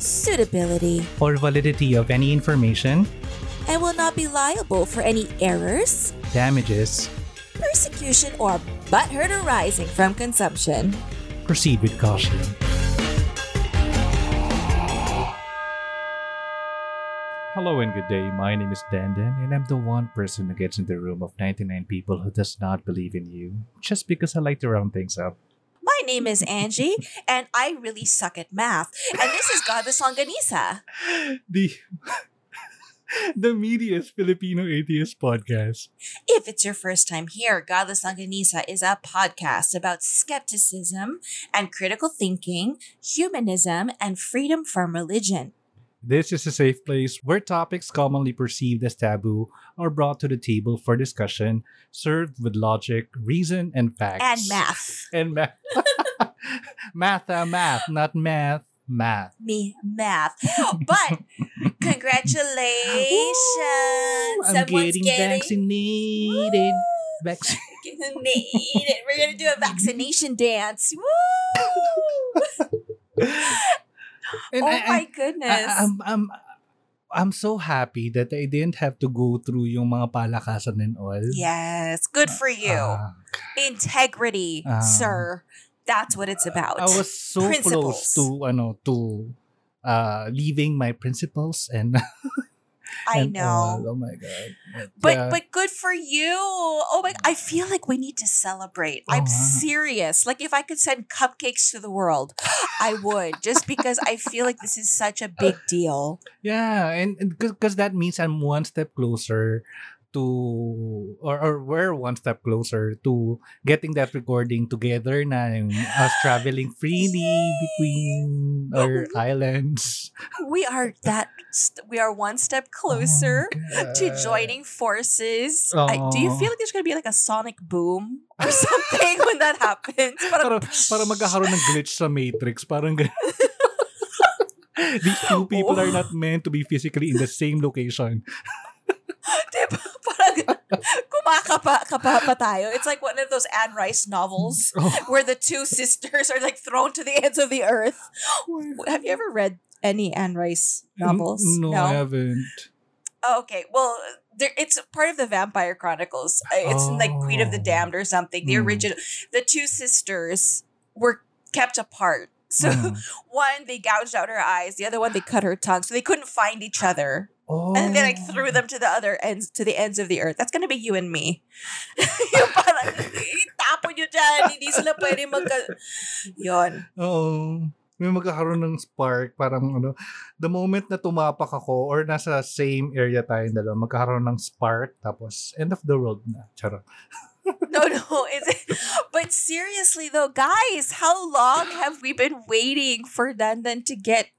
suitability, or validity of any information, and will not be liable for any errors, damages, persecution, or butthurt arising from consumption. proceed with caution. Hello and good day. My name is Dandan, and I'm the one person who gets in the room of 99 people who does not believe in you just because I like to round things up. My name is Angie, and I really suck at math. And this is Godless Longanisa. The the Media's Filipino Atheist Podcast. If it's your first time here, Godless Longanisa is a podcast about skepticism and critical thinking, humanism, and freedom from religion. This is a safe place where topics commonly perceived as taboo are brought to the table for discussion, served with logic, reason, and facts. And math. And math. math, uh, math, not math, math. Me, math. But congratulations. I'm Someone's getting, getting vaccinated. Vac- vaccinated. We're going to do a vaccination dance. Woo! And oh I- my goodness. I, I'm, I'm, I'm so happy that I didn't have to go through yung mga palakasan and all. yes. Good for you. Ah, Integrity, Ah. sir. That's what it's about. I was so Principles. close to ano to uh leaving my principles and I and know. all. Oh my god. But yeah. but good for you. Oh my I feel like we need to celebrate. Oh, I'm wow. serious. Like if I could send cupcakes to the world, I would. just because I feel like this is such a big deal. yeah, and because that means I'm one step closer to or or we're one step closer to getting that recording together na yung us traveling freely between our islands. We are that st- we are one step closer Oh, to joining forces. I, do you Oh. feel like there's gonna be like a sonic boom or something when that happens? para, Parang, para magkakaroon ng glitch sa Matrix. Parang These two oh. people are not meant to be physically in the same location. Kumakapa kapa pa tayo. It's like one of those Anne Rice novels Oh, where the two sisters are like thrown to the ends of the earth. Have you ever read any Anne Rice novels? N- No, I haven't. Oh, okay. Well, there, it's part of the Vampire Chronicles. Uh, It's like Queen of the Oh. Damned or something. The Hmm. original. The two sisters were kept apart. So Mm. one they gouged out her eyes, the other one they cut her tongue, so they couldn't find each other. Oh. And they like threw oh. them to the other ends, to the ends of the earth. That's gonna be you and me. yung parang, itapon nyo dyan, hindi sila pwede magka... Yun. Oo. May magkakaroon ng spark. Parang ano, the moment na tumapak ako or nasa same area tayong dalawa, magkakaroon ng spark. Tapos, end of the world na. Charot. No, no. Is it? But seriously though, guys, how long have we been waiting for Dandan to get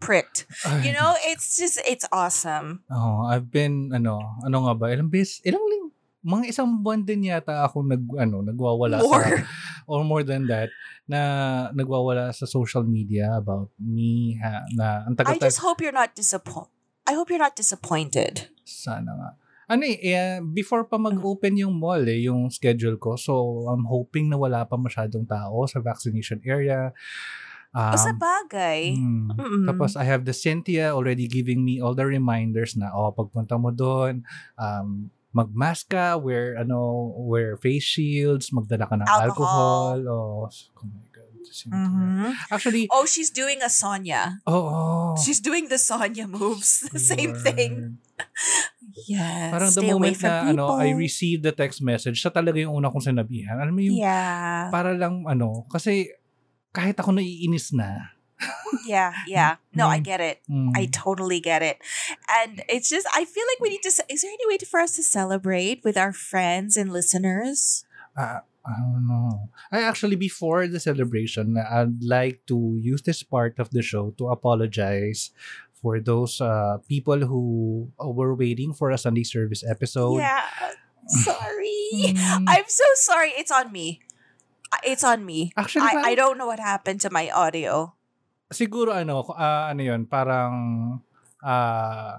pricked? You know, it's just, it's awesome. Oh, I've been, ano, ano nga ba, ilang beses, ilang ling, mga isang buwan din yata ako nag, ano, nagwawala sa, More. or more than that, na nagwawala sa social media about me, ha, na ang I tagal just hope you're not disappointed. I hope you're not disappointed. sana nga. Ano eh, eh, before pa mag-open yung mall eh, yung schedule ko. So, I'm hoping na wala pa masyadong tao sa vaccination area. Um, o sa bagay. mm. Mm-mm. Tapos I have the Cynthia already giving me all the reminders na oh pagpunta mo doon um magmask ka, wear ano, wear face shields, magdala ka ng alcohol. Alcohol. Oh, oh my god. Mhm. Actually, Oh, she's doing a Sonya. oh, oh. She's doing the Sonya moves. The same thing. Yes. Parang the moment na ano, I received the text message, siya talaga yung una kong sinabihan. Alam mo yung Yeah. para lang ano, kasi kahit ako naiinis na. Yeah, yeah. No, I Mm. get it. Mm. I totally get it. And it's just, I feel like we need to, is there any way for us to celebrate with our friends and listeners? Ah, I don't know. I actually before the celebration, I'd like to use this part of the show to apologize for those uh, people who were waiting for a Sunday service episode. yeah. Sorry. Mm, I'm so sorry. It's on me. Uh, It's on me. actually, I, I parang- don't know what happened to my audio. siguro ano, ah, ano 'yon, parang ah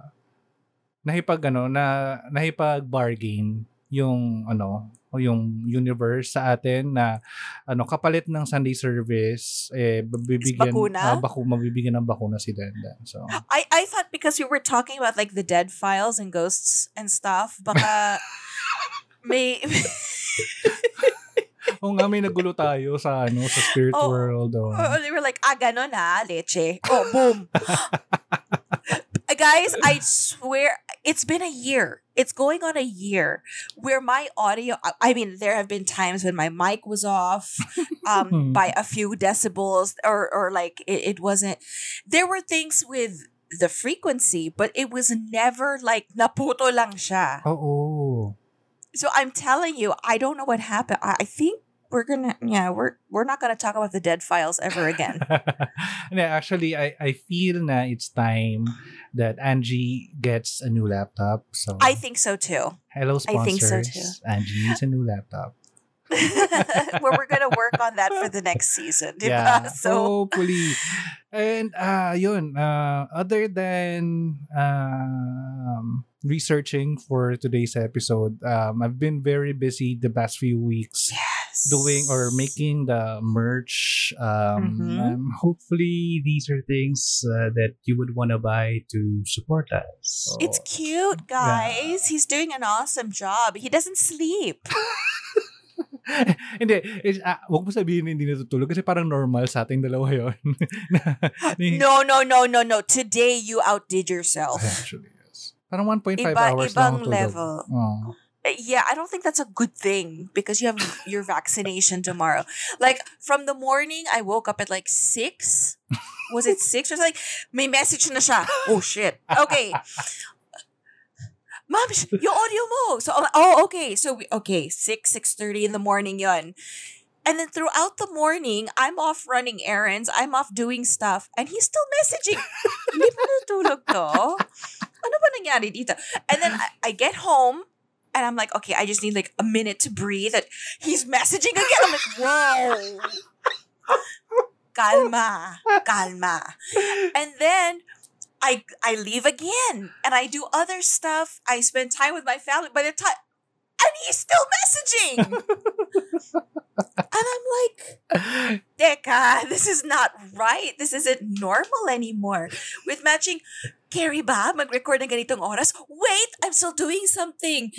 nahipag ano na nahipag bargain yung ano yung universe sa atin na ano kapalit ng Sunday service eh bibigyan bakuna? ah, baku mabibigyan ng bakuna si Denda. So I, I thought because we were talking about like the dead files and ghosts and stuff, baka may Oo nga, may nagulo tayo sa ano sa spirit Oh. world. Oh. Oh, they were like, ah, ganon ha, leche. Oh, boom. Guys, I swear, it's been a year. It's going on a year where my audio, I- mean, there have been times when my mic was off um, by a few decibels or, or like it, it wasn't. There were things with the frequency, but it was never like naputo lang siya. Oo. So I'm telling you, I don't know what happened. I, I think we're gonna, yeah, we're we're not gonna talk about the dead files ever again. Hindi, actually, I, I feel na it's time that Angie gets a new laptop. So, I think so too. hello I sponsors. think so too. Angie needs a new laptop. Where we're gonna work on that for the next season. Diba? Yeah, So hopefully. And, uh, yun, uh, other than um, researching for today's episode, um, I've been very busy the past few weeks. Yes. doing or making the merch. Um, Mhm. um, hopefully, these are things uh, that you would want to buy to support us. It's So, cute, guys. He's doing an awesome job. He doesn't sleep. hindi, it's, ah, wag mo sabihin na hindi natutulog kasi parang normal sa ating dalawa ni- No, no, no, no, no. Today you outdid yourself. Actually, yes. Parang 1.5 Iba, hours lang ibang ang tulog. level. Oh. Uh, Yeah, I don't think that's a good thing because you have your vaccination tomorrow. Like from the morning, I woke up at like six. Was it six or something? May message na siya. Oh shit. Okay. Mom, yung audio mo. So, oh, okay. So, we, okay, 6, 6.30 in the morning yon. And then throughout the morning, I'm off running errands. I'm off doing stuff. And he's still messaging. To? Ano ba dito? And then I, I get home, and I'm like, okay, I just need like a minute to breathe. And he's messaging again. I'm like, whoa. Calma. Calma. And then I I leave again and I do other stuff. I spend time with my family. By the time and he's still messaging. and I'm like, Teka, this is not right. This isn't normal anymore. With matching, Carrie ba, mag-record ng ganitong oras? Wait, I'm still doing something.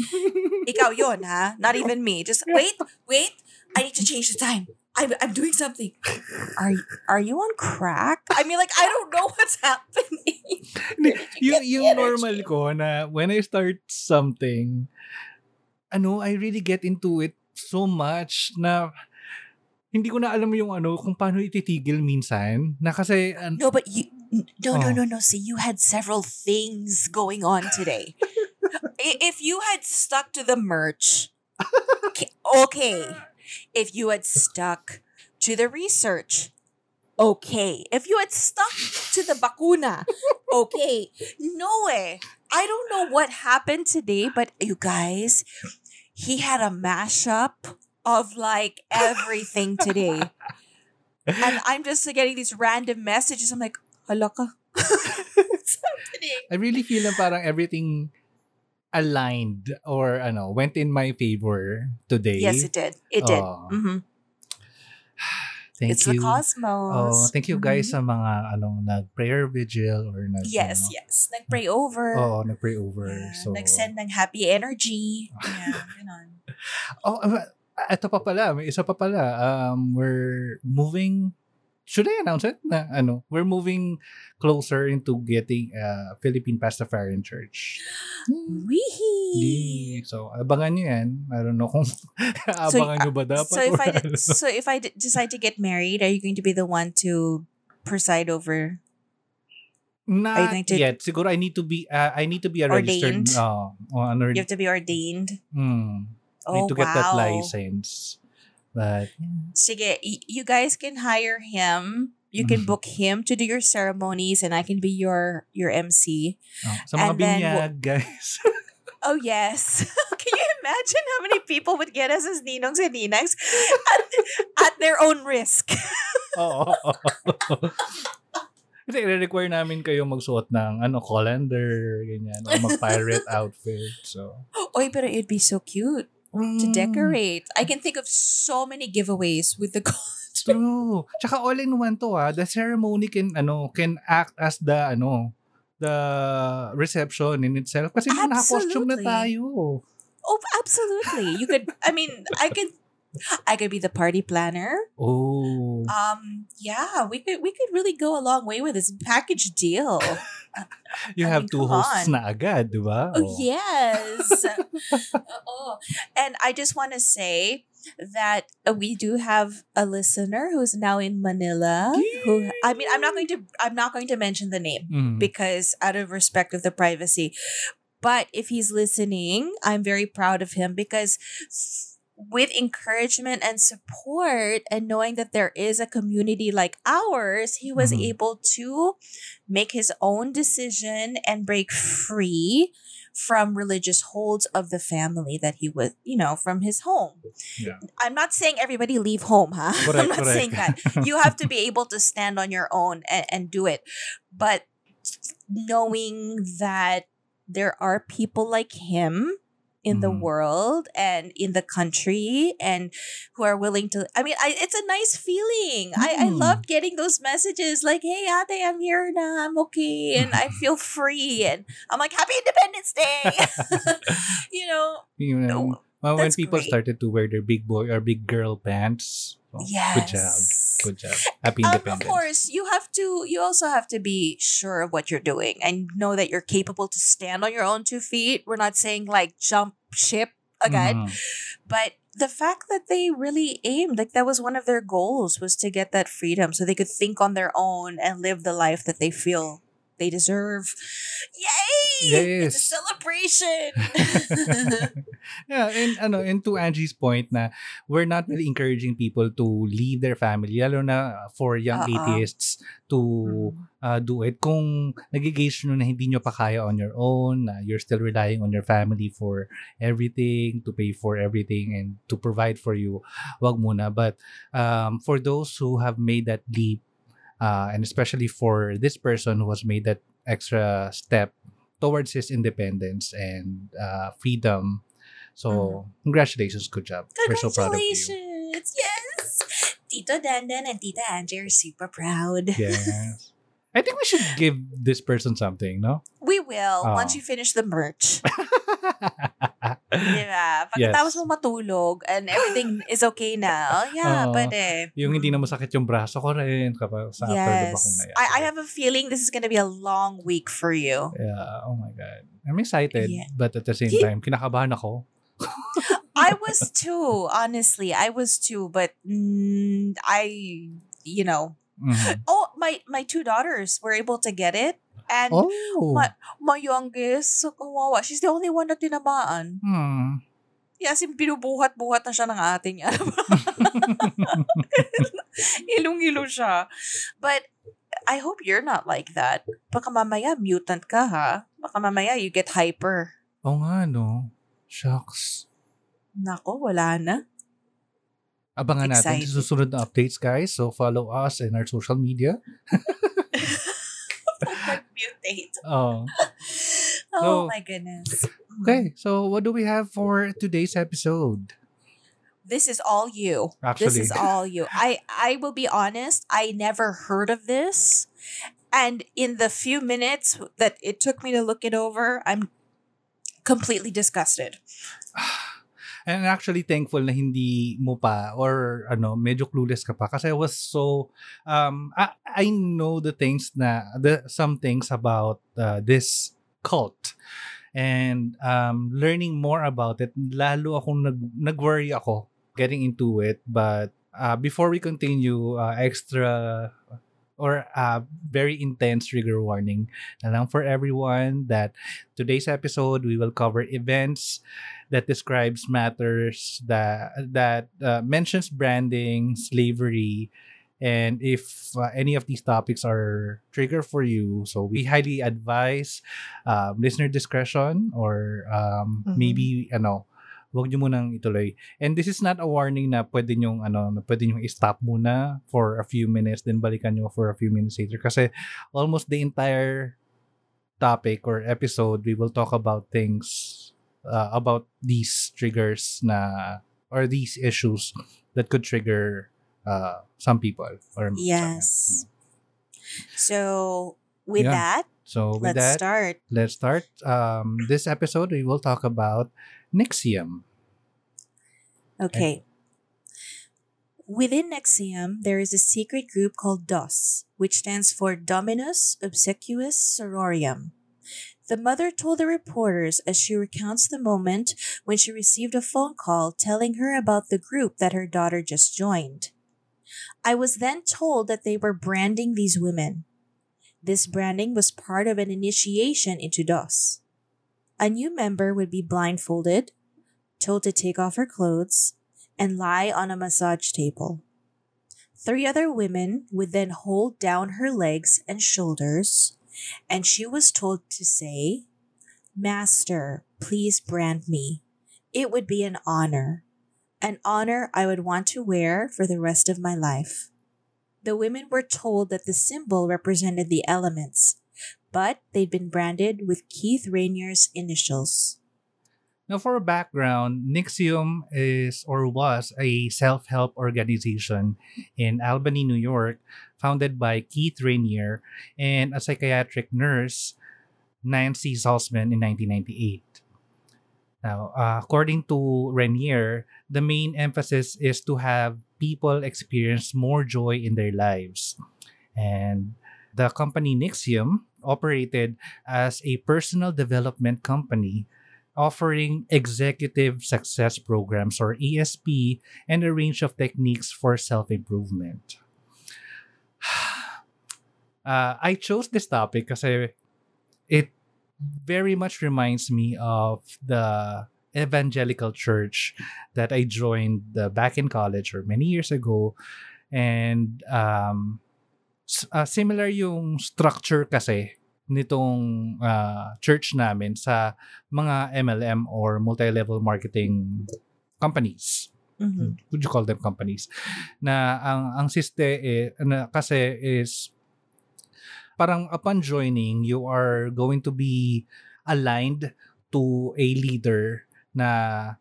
Ikaw yon ha? Not even me. Just wait, wait. I need to change the time. I'm, I'm doing something. Are are you on crack? I mean, like, I don't know what's happening. You yung, yung normal ko na when I start something, ano, I really get into it so much na hindi ko na alam yung ano, kung paano ititigil minsan. Na kasi, No, but you. No, no, Oh. no, no. See, you had several things going on today. If you had stuck to the merch, okay, okay. If you had stuck to the research, okay. If you had stuck to the bakuna, okay. No way. I don't know what happened today, but you guys, he had a mashup of like everything today. And I'm just getting these random messages. I'm like, hala ka. I really feel na parang everything aligned or ano, went in my favor today. Yes, it did. It did. Oh. Mhm. Thank it's you. the cosmos. Oh, thank you guys Mhm. sa mga anong nag-prayer vigil or nag Yes, ano, yes. Nag-pray over. Oo, nag-pray over. Yeah, so, Nag-send ng happy energy. Yeah, ganon. Oh, ito pa pala, may isa pa pala. Um, we're moving Should I announce it? Na ano, we're moving closer into getting a Philippine Pastafarian Church. Weehee. So, abangan nyo yan. I don't know kung abangan nyo ba dapat. So if I ano. so if I decide to get married, are you going to be the one to preside over? Not to- yet. Siguro I need to be uh, I need to be a registered Ordained? uh, oh, ano, You have to be ordained. hmm, Oh need to get that license. But Sige, y- you guys can hire him. You can Mhm. book him to do your ceremonies and I can be your your MC. oh, sa mga And binyag, guys. Oh yes. can you imagine how many people would get us as ninongs and ninangs at, at their own risk? Oo. Kasi i-require namin kayo magsuot ng ano, colander, ganyan, or mag-pirate outfit. So, Oy, pero it'd be so cute to Mm, decorate. I can think of so many giveaways with the costume. True. Tsaka all in one to ah. The ceremony can ano can act as the ano the reception in itself kasi naka-costume na tayo. Oh, absolutely. You could I mean, I could I could be the party planner. Oh. Um, yeah, we could we could really go a long way with this package deal. you I have mean, two hosts on. na agad, di ba? Oh, yes. oh, and I just want to say that we do have a listener who's now in Manila. Who I mean, I'm not going to I'm not going to mention the name Mm. because out of respect of the privacy. But if he's listening, I'm very proud of him because with encouragement and support and knowing that there is a community like ours, he was Mhm. able to make his own decision and break free from religious holds of the family that he was, you know, from his home. Yeah. I'm not saying everybody leave home, huh? I'm not correct. saying that you have to be able to stand on your own and, and do it. But knowing that there are people like him in the Mhm. world and in the country and who are willing to I mean I, it's a nice feeling. I, I Mm. love getting those messages like, hey ate, I'm here now, I'm okay and I feel free and I'm like, Happy Independence Day You know, You know, well, when people great. started to wear their big boy or big girl pants. oh, Good job. Good job. Happy Um, of course, you have to. You also have to be sure of what you're doing and know that you're capable to stand on your own two feet. We're not saying like jump ship again, Mhm. but the fact that they really aimed, like that was one of their goals, was to get that freedom so they could think on their own and live the life that they feel they deserve. Yay! It's a Yes. celebration. yeah, and ano, and to Angie's point na we're not really encouraging people to leave their family, lalo na for young Oo. atheists to uh, do it. Kung nagigage nyo na hindi nyo pa kaya on your own, na you're still relying on your family for everything, to pay for everything, and to provide for you, wag muna. But um, for those who have made that leap, uh, and especially for this person who has made that extra step towards his independence and uh, freedom. So, congratulations, good job. We're so proud of you. Congratulations! Yes! Tito Dandan and Tita Angie are super proud. Yes. I think we should give this person something, no? We will Oh. once you finish the merch. Diba? Pagkatapos Yes. mo matulog and everything is okay na, oh, yeah, Oo. pwede. yung hindi na masakit yung braso ko rin kapag sa after the bakong na Yes. I, I have a feeling this is gonna be a long week for you. Yeah, oh my God. I'm excited, Yeah. but at the same time, kinakabahan ako. I was too, honestly. I was too, but mm, I, you know, Mhm. oh, my my two daughters were able to get it. And Oh. my, my youngest, so kawawa. She's the only one na tinamaan. Hmm. Yes, yung binubuhat-buhat na siya ng ate niya. Ilong-ilo siya. But I hope you're not like that. Baka mamaya mutant ka ha. Baka mamaya you get hyper. Oo nga, no? Shucks. Nako, wala na. Abangan natin Excited. sa susunod na updates, guys. So, follow us in our social media. Mutate. Oh. Oh So- my goodness. Okay, mm-hmm. so what do we have for today's episode? This is all you. Actually, This is all you. I I will be honest, I never heard of this. And in the few minutes that it took me to look it over, I'm completely disgusted. And actually thankful na hindi mo pa or ano, medyo clueless ka pa. Kasi I was so um I, I know the things na the some things about uh, this cult. And um learning more about it lalo akong nag nag-worry ako getting into it. But uh, before we continue uh, extra or uh, very intense trigger warning na lang for everyone that today's episode we will cover events that describes matters that that uh, mentions branding, slavery, and if uh, any of these topics are trigger for you, so we highly advise um, listener discretion or um, Mhm. maybe ano, wag niyo munang ituloy. And this is not a warning na pwede nyo ano, na pwede nyo i-stop muna for a few minutes then balikan nyo for a few minutes later kasi almost the entire topic or episode we will talk about things uh, about these triggers na or these issues that could trigger uh, some people or Yes. So with Yeah. that, so with let's that start. let's start um this episode we will talk about NXIVM Okay. Within NXIVM, there is a secret group called DOS, which stands for Dominus Obsequious Sororium. The mother told the reporters as she recounts the moment when she received a phone call telling her about the group that her daughter just joined. I was then told that they were branding these women. This branding was part of an initiation into DOS. A new member would be blindfolded, told to take off her clothes, and lie on a massage table. Three other women would then hold down her legs and shoulders, and she was told to say, Master, please brand me. It would be an honor, an honor I would want to wear for the rest of my life. The women were told that the symbol represented the elements, but they'd been branded with Keith Raniere's initials. Now, for a background, NXIVM is or was a self help organization in Albany, New York, founded by Keith Raniere and a psychiatric nurse, Nancy Salzman, in 1998. Now, uh, according to Raniere, the main emphasis is to have people experience more joy in their lives. And the company NXIVM operated as a personal development company offering executive success programs or ESP and a range of techniques for self-improvement. Uh, I chose this topic because it very much reminds me of the evangelical church that I joined uh, back in college or many years ago. And um, uh, similar yung structure kasi nitong uh, church namin sa mga MLM or multi-level marketing companies. Mhm. Would you call them companies? Na ang ang siste eh, na kasi is parang upon joining you are going to be aligned to a leader na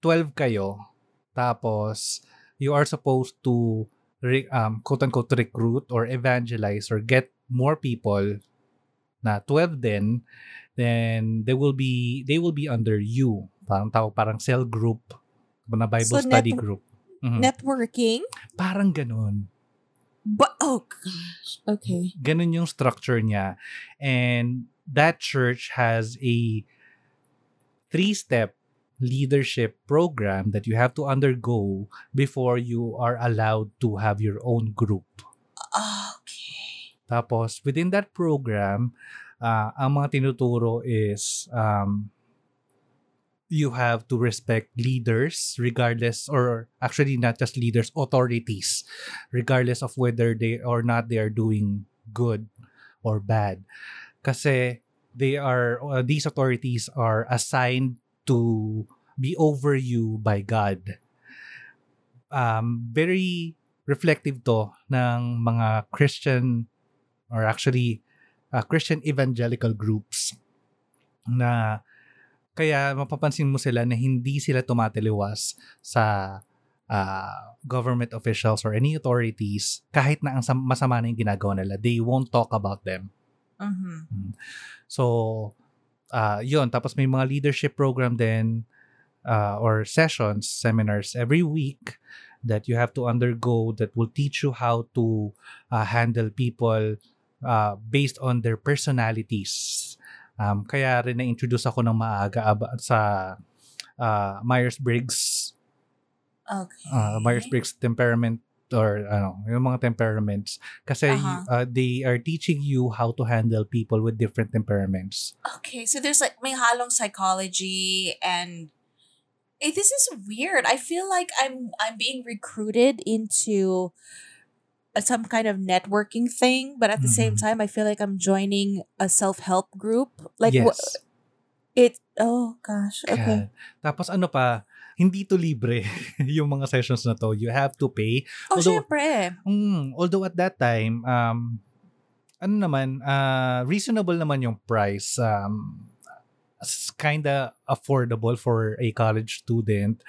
12 kayo tapos you are supposed to re, um, quote unquote recruit or evangelize or get more people na 12 din then they will be they will be under you parang tawag parang cell group na Bible So, study net- group Mhm. Networking? parang ganun But oh gosh. Okay. ganun yung structure niya and that church has a three-step leadership program that you have to undergo before you are allowed to have your own group Okay. Tapos, within that program, ah, ang mga tinuturo is um, you have to respect leaders regardless or actually not just leaders, authorities regardless of whether they or not they are doing good or bad. Kasi they are uh, these authorities are assigned to be over you by God. Um, very reflective to ng mga Christian or actually uh, Christian evangelical groups na kaya mapapansin mo sila na hindi sila tumataliwas sa uh, government officials or any authorities kahit na ang sam- masama na yung ginagawa nila. They won't talk about them. Mm-hmm. So, uh, yun. Tapos may mga leadership program din uh, or sessions, seminars every week that you have to undergo that will teach you how to uh, handle people uh, based on their personalities. Um, kaya rin na-introduce ako ng maaga sa uh, Myers-Briggs Okay. uh, Myers-Briggs temperament or ano, yung mga temperaments kasi Uh-huh. uh, they are teaching you how to handle people with different temperaments. Okay, so there's like may halong psychology and Eh, this is weird. I feel like I'm I'm being recruited into some kind of networking thing, but at the same Mhm. time, I feel like I'm joining a self help group. Like yes. wha- it. Oh gosh. Okay. God. Tapos ano pa, hindi to libre yung mga sessions na to. You have to pay. Oh, Although- syempre. Mm, although at that time, um, ano naman, uh, reasonable naman yung price. Um, kinda affordable for a college student.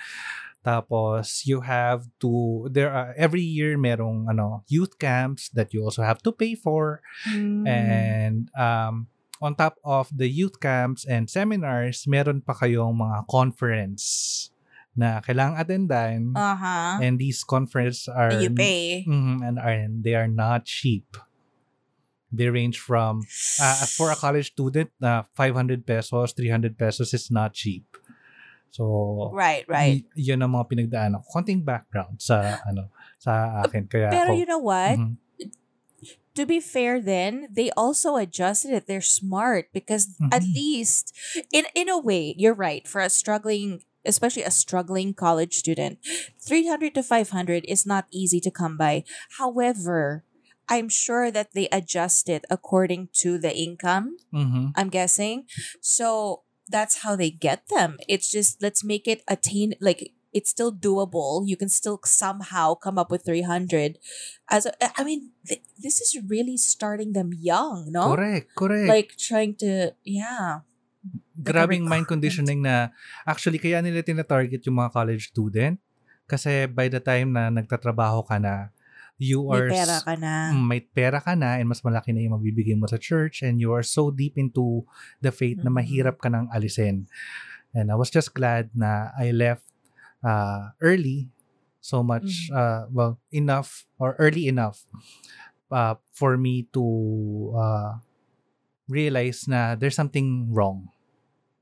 Tapos you have to there are every year merong ano youth camps that you also have to pay for Mm. and um on top of the youth camps and seminars meron pa kayong mga conference na kailangang attendan Uh-huh. and these conference are you pay. Mhm, and are and they are not cheap. They range from uh, for a college student, uh, 500 pesos, 300 pesos is not cheap. So Right, right. y- yun ang mga pinagdaanan. ko. Konting background sa ano sa akin kaya Pero ako, you know what? Mhm, to be fair then they also adjusted it they're smart because at Mhm. least in in a way you're right for a struggling especially a struggling college student 300 to 500 is not easy to come by however i'm sure that they adjust it according to the income mhm. i'm guessing so that's how they get them. It's just let's make it attain like it's still doable. You can still somehow come up with 300 as a, i mean th- this is really starting them young no? Correct, correct. like trying to yeah. Grabing mind conditioning na actually kaya nila tina-target yung mga college student? Kasi by the time na nagtatrabaho ka na you may are pera s- ka na Mm, may pera ka na and mas malaki na yung mabibigay mo sa church and you are so deep into the faith na Mhm. mahirap ka nang alisin. And I was just glad na I left uh, early so much, Mhm. uh, well, enough or early enough uh, for me to uh, realize na there's something wrong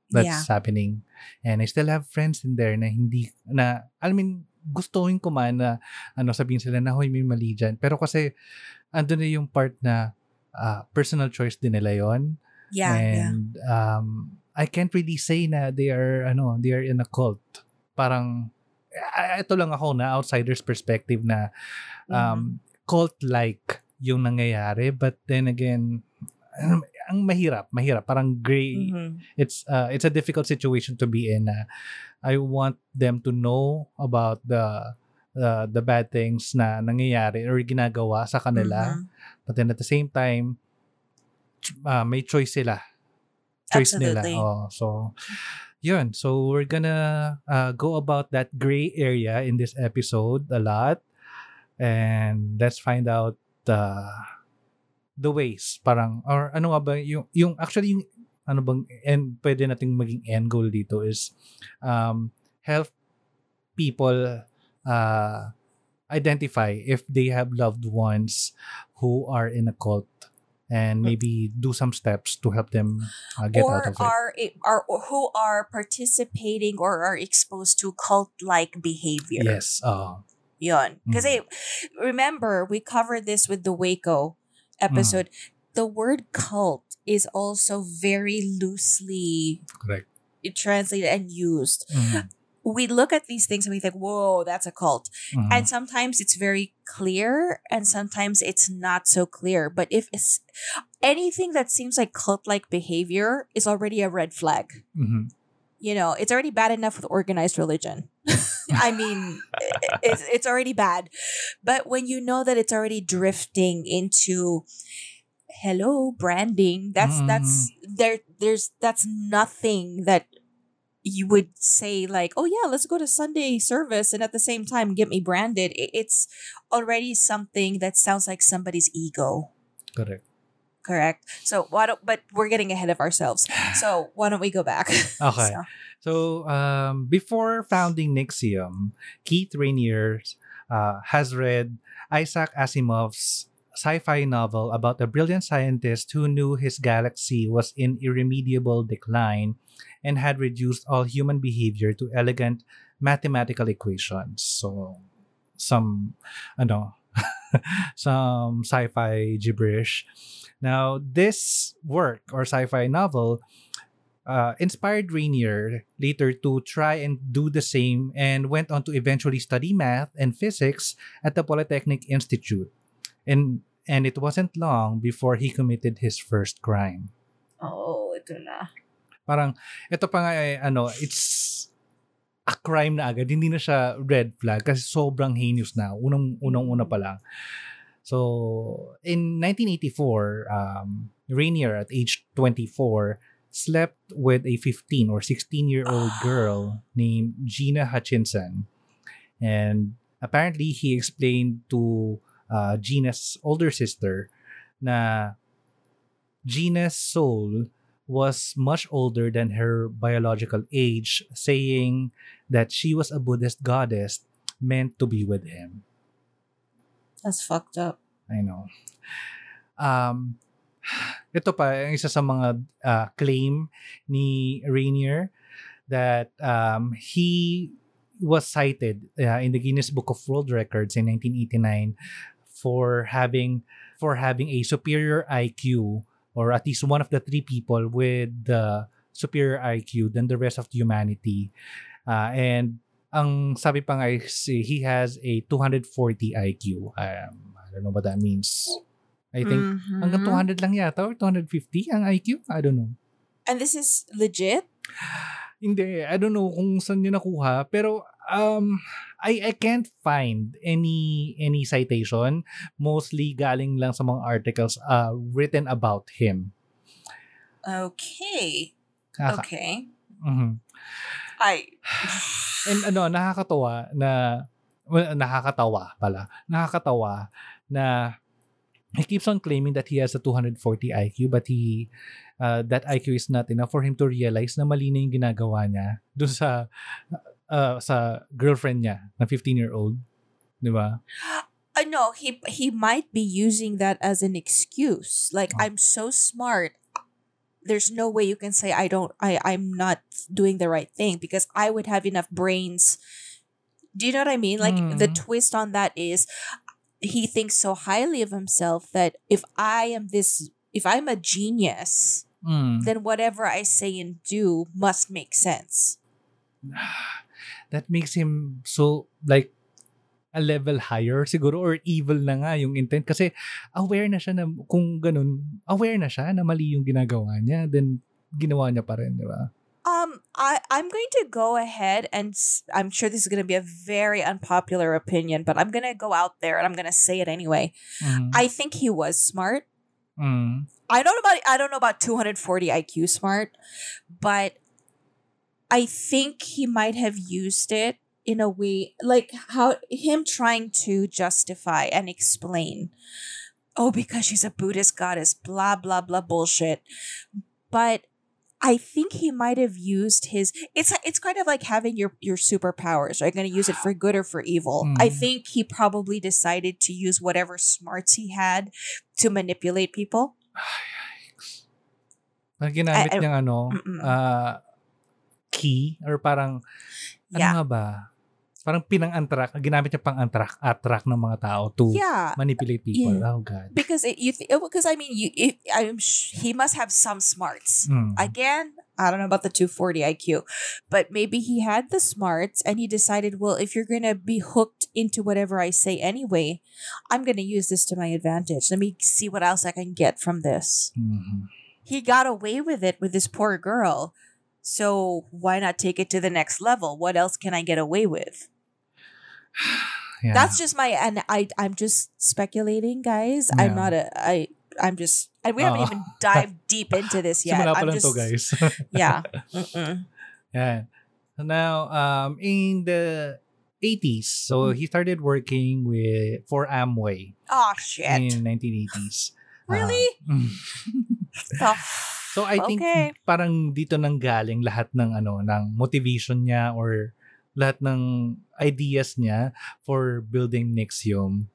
that's Yeah. happening. And I still have friends in there na hindi, na, I mean, gustuhin ko man na, ano, sabihin sila na, hoy, may mali dyan. Pero kasi, andun na yung part na ah, personal choice din nila yon yeah yeah And um, I can't really say na they are, ano, they are in a cult. Parang, ah, ito lang ako na outsider's perspective na um, cult-like yung nangyayari. But then again, ang mahirap, mahirap. Parang gray, Mhm. it's uh, it's a difficult situation to be in. Uh, I want them to know about the uh, the bad things na nangyayari or ginagawa sa kanila. Mhm. But then at the same time, uh, may choice sila. Choice Absolutely. nila. Oh, so, yun. So, we're gonna uh, go about that gray area in this episode a lot. And let's find out the the ways. Parang, or ano nga ba, yung, yung actually, yung, ano bang, and pwede nating maging end goal dito is um, help people uh, identify if they have loved ones who are in a cult and maybe do some steps to help them uh, get or out of it. are are or who are participating or are exposed to cult like behavior Yes. Uh, Yun. Mm. Kasi remember, we covered this with the Waco episode. The word cult is also very loosely correct. translated and used. Mhm. We look at these things and we think, whoa, that's a cult. Mhm. And sometimes it's very clear and sometimes it's not so clear. But if it's anything that seems like cult like behavior is already a red flag. Mhm. You know, it's already bad enough with organized religion. I mean, it's, it's already bad. But when you know that it's already drifting into hello branding, that's that's mm. there there's that's nothing that you would say like, "Oh yeah, let's go to Sunday service and at the same time get me branded." It's already something that sounds like somebody's ego. Correct. Correct. So why don't but we're getting ahead of ourselves. So why don't we go back? Okay. So, So, um, before founding NXIVM, Keith Raniere uh, has read Isaac Asimov's sci-fi novel about a brilliant scientist who knew his galaxy was in irremediable decline and had reduced all human behavior to elegant mathematical equations. So, some, ano, some sci-fi gibberish. Now, this work or sci-fi novel uh, inspired Raniere later to try and do the same and went on to eventually study math and physics at the Polytechnic Institute. And and it wasn't long before he committed his first crime. Oh, ito na. Parang ito pa nga ay, ano, it's a crime na agad. Hindi na siya red flag kasi sobrang heinous na. Unang unang una pa lang. So, in 1984, um, Rainier at age 24 slept with a 15 or 16 year old girl named Gina Hutchinson. And apparently, he explained to uh, Gina's older sister na Gina's soul was much older than her biological age, saying that she was a Buddhist goddess meant to be with him. That's fucked up. I know. Um, ito pa, ang isa sa mga uh, claim ni Rainier that um, he was cited uh, in the Guinness Book of World Records in 1989 for having for having a superior IQ or at least one of the three people with the superior IQ than the rest of humanity. Uh, and ang sabi pa nga is he has a 240 IQ. Um, I don't know what that means. I think Mhm. hanggang 200 lang yata or 250 ang IQ. I don't know. And this is legit? Hindi, I don't know kung saan niya nakuha. Pero um, I, I can't find any any citation. Mostly galing lang sa mga articles uh, written about him. Okay. Nakaka- Okay. Mhm. I And ano, nakakatawa na, well, nakakatawa pala, nakakatawa na he keeps on claiming that he has a 240 IQ but he, uh, that IQ is not enough for him to realize na mali na yung ginagawa niya dun sa, uh, sa girlfriend niya na 15-year-old. Di ba? I know he he might be using that as an excuse. Like Oh. I'm so smart. There's no way you can say I don't I I'm not doing the right thing because I would have enough brains. Do you know what I mean? Like the Mm. twist on that is he thinks so highly of himself that if I am this if I'm a genius, Mm. then whatever I say and do must make sense. That makes him so, like, a level higher siguro or evil na nga yung intent kasi aware na siya na kung ganun, aware na siya na mali yung ginagawa niya then ginawa niya pa rin, di ba? Um, I I'm going to go ahead and I'm sure this is going to be a very unpopular opinion, but I'm going to go out there and I'm going to say it anyway. Mm. I think he was smart. Mm. I don't know about I don't know about 240 IQ smart, but I think he might have used it in a way like how him trying to justify and explain. Oh, because she's a Buddhist goddess, blah blah blah bullshit. But I think he might have used his it's it's kind of like having your your superpowers. Are you going to use it for good or for evil? I Mm. think he probably decided to use whatever smarts he had to manipulate people. Parang ginamit I- I- niyang ano, Mm-mm. ah, key or parang, ano Yeah. nga ba? Parang pinang-attract, ginamit niya pang attract, attract ng mga tao to Yeah, manipulate people. Yeah. Oh, God. because it, you th- because I mean you it, I'm sh- he must have some smarts. Mm. Again, I don't know about the 240 IQ, but maybe he had the smarts and he decided, well, if you're gonna be hooked into whatever I say anyway, I'm gonna use this to my advantage. Let me see what else I can get from this. Mhm. He got away with it with this poor girl. So why not take it to the next level? What else can I get away with? Yeah. That's just my and I I'm just speculating, guys. I'm not a I I'm just and we haven't Oo. even dived deep into this yet. Simula I'm just to, guys. yeah. Mm-mm. Yeah. So now, um, in the 80s, so Mm-hmm. he started working with for Amway Oh shit. in 1980s. Really? Uh, The so I think Okay. parang dito nang galing lahat ng ano ng motivation niya or lahat ng ideas niya for building NXIVM.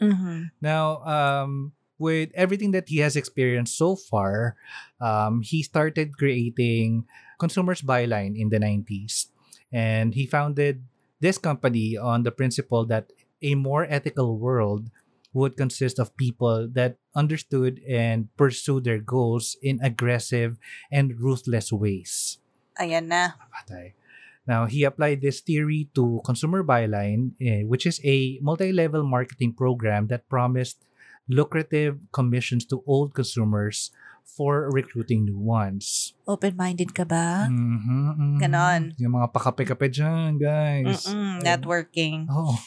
Mhm. Now, um, with everything that he has experienced so far, um, he started creating Consumers Buyline in the 90s. And he founded this company on the principle that a more ethical world would consist of people that understood and pursued their goals in aggressive and ruthless ways. Ayan na. Patay. Now, he applied this theory to Consumer Byline, eh, which is a multi-level marketing program that promised lucrative commissions to old consumers for recruiting new ones. Open-minded ka ba? Mhm, mhm. Ganon. Yung mga pakape-kape dyan, guys. Mm-mm, networking. Oh.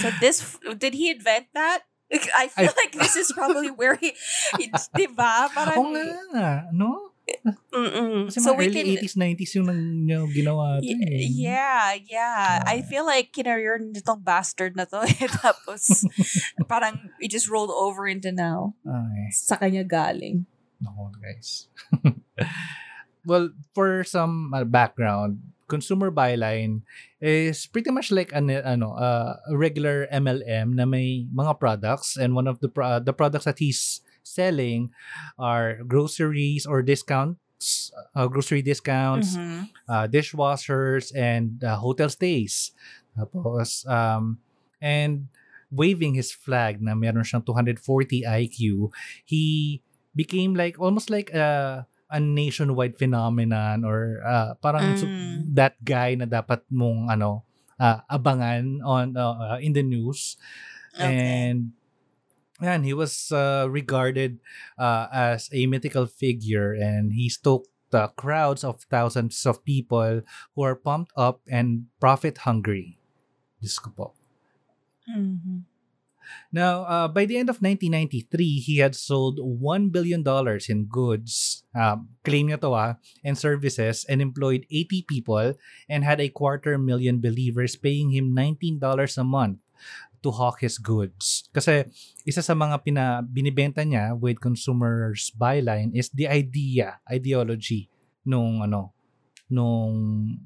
So this, did he invent that? I feel like this is probably where he, it's, di ba? Parang, Oo nga, no? Mm-mm. Kasi So mga we early can, 80s, 90s yung nang, yung ginawa ito Y- eh. Yeah, yeah. I Ah. feel like kinarier nitong bastard na to. eh. Tapos, parang it just rolled over into now. Ay, Sa kanya galing. nako guys. well, for some uh, background, Consumer Byline is pretty much like an ano uh, a regular MLM na may mga products and one of the pro- the products that he's selling are groceries or discounts uh, grocery discounts Mhm. uh, dishwashers and uh, hotel stays. Tapos, um, and waving his flag na meron siyang 240 IQ, he became like almost like a, a nationwide phenomenon or uh, parang Mm. that guy na dapat mong ano uh, abangan on uh, uh, in the news Okay. and and he was uh, regarded uh, as a mythical figure and he stoked the crowds of thousands of people who are pumped up and profit hungry. Diyos ko po. Mhm. Now, uh, by the end of 1993, he had sold $1 billion in goods, um, claim niya to ah, and services, and employed 80 people and had a quarter million believers paying him $19 a month to hawk his goods. Kasi isa sa mga pina, binibenta niya with consumers byline is the idea, ideology nung ano, nung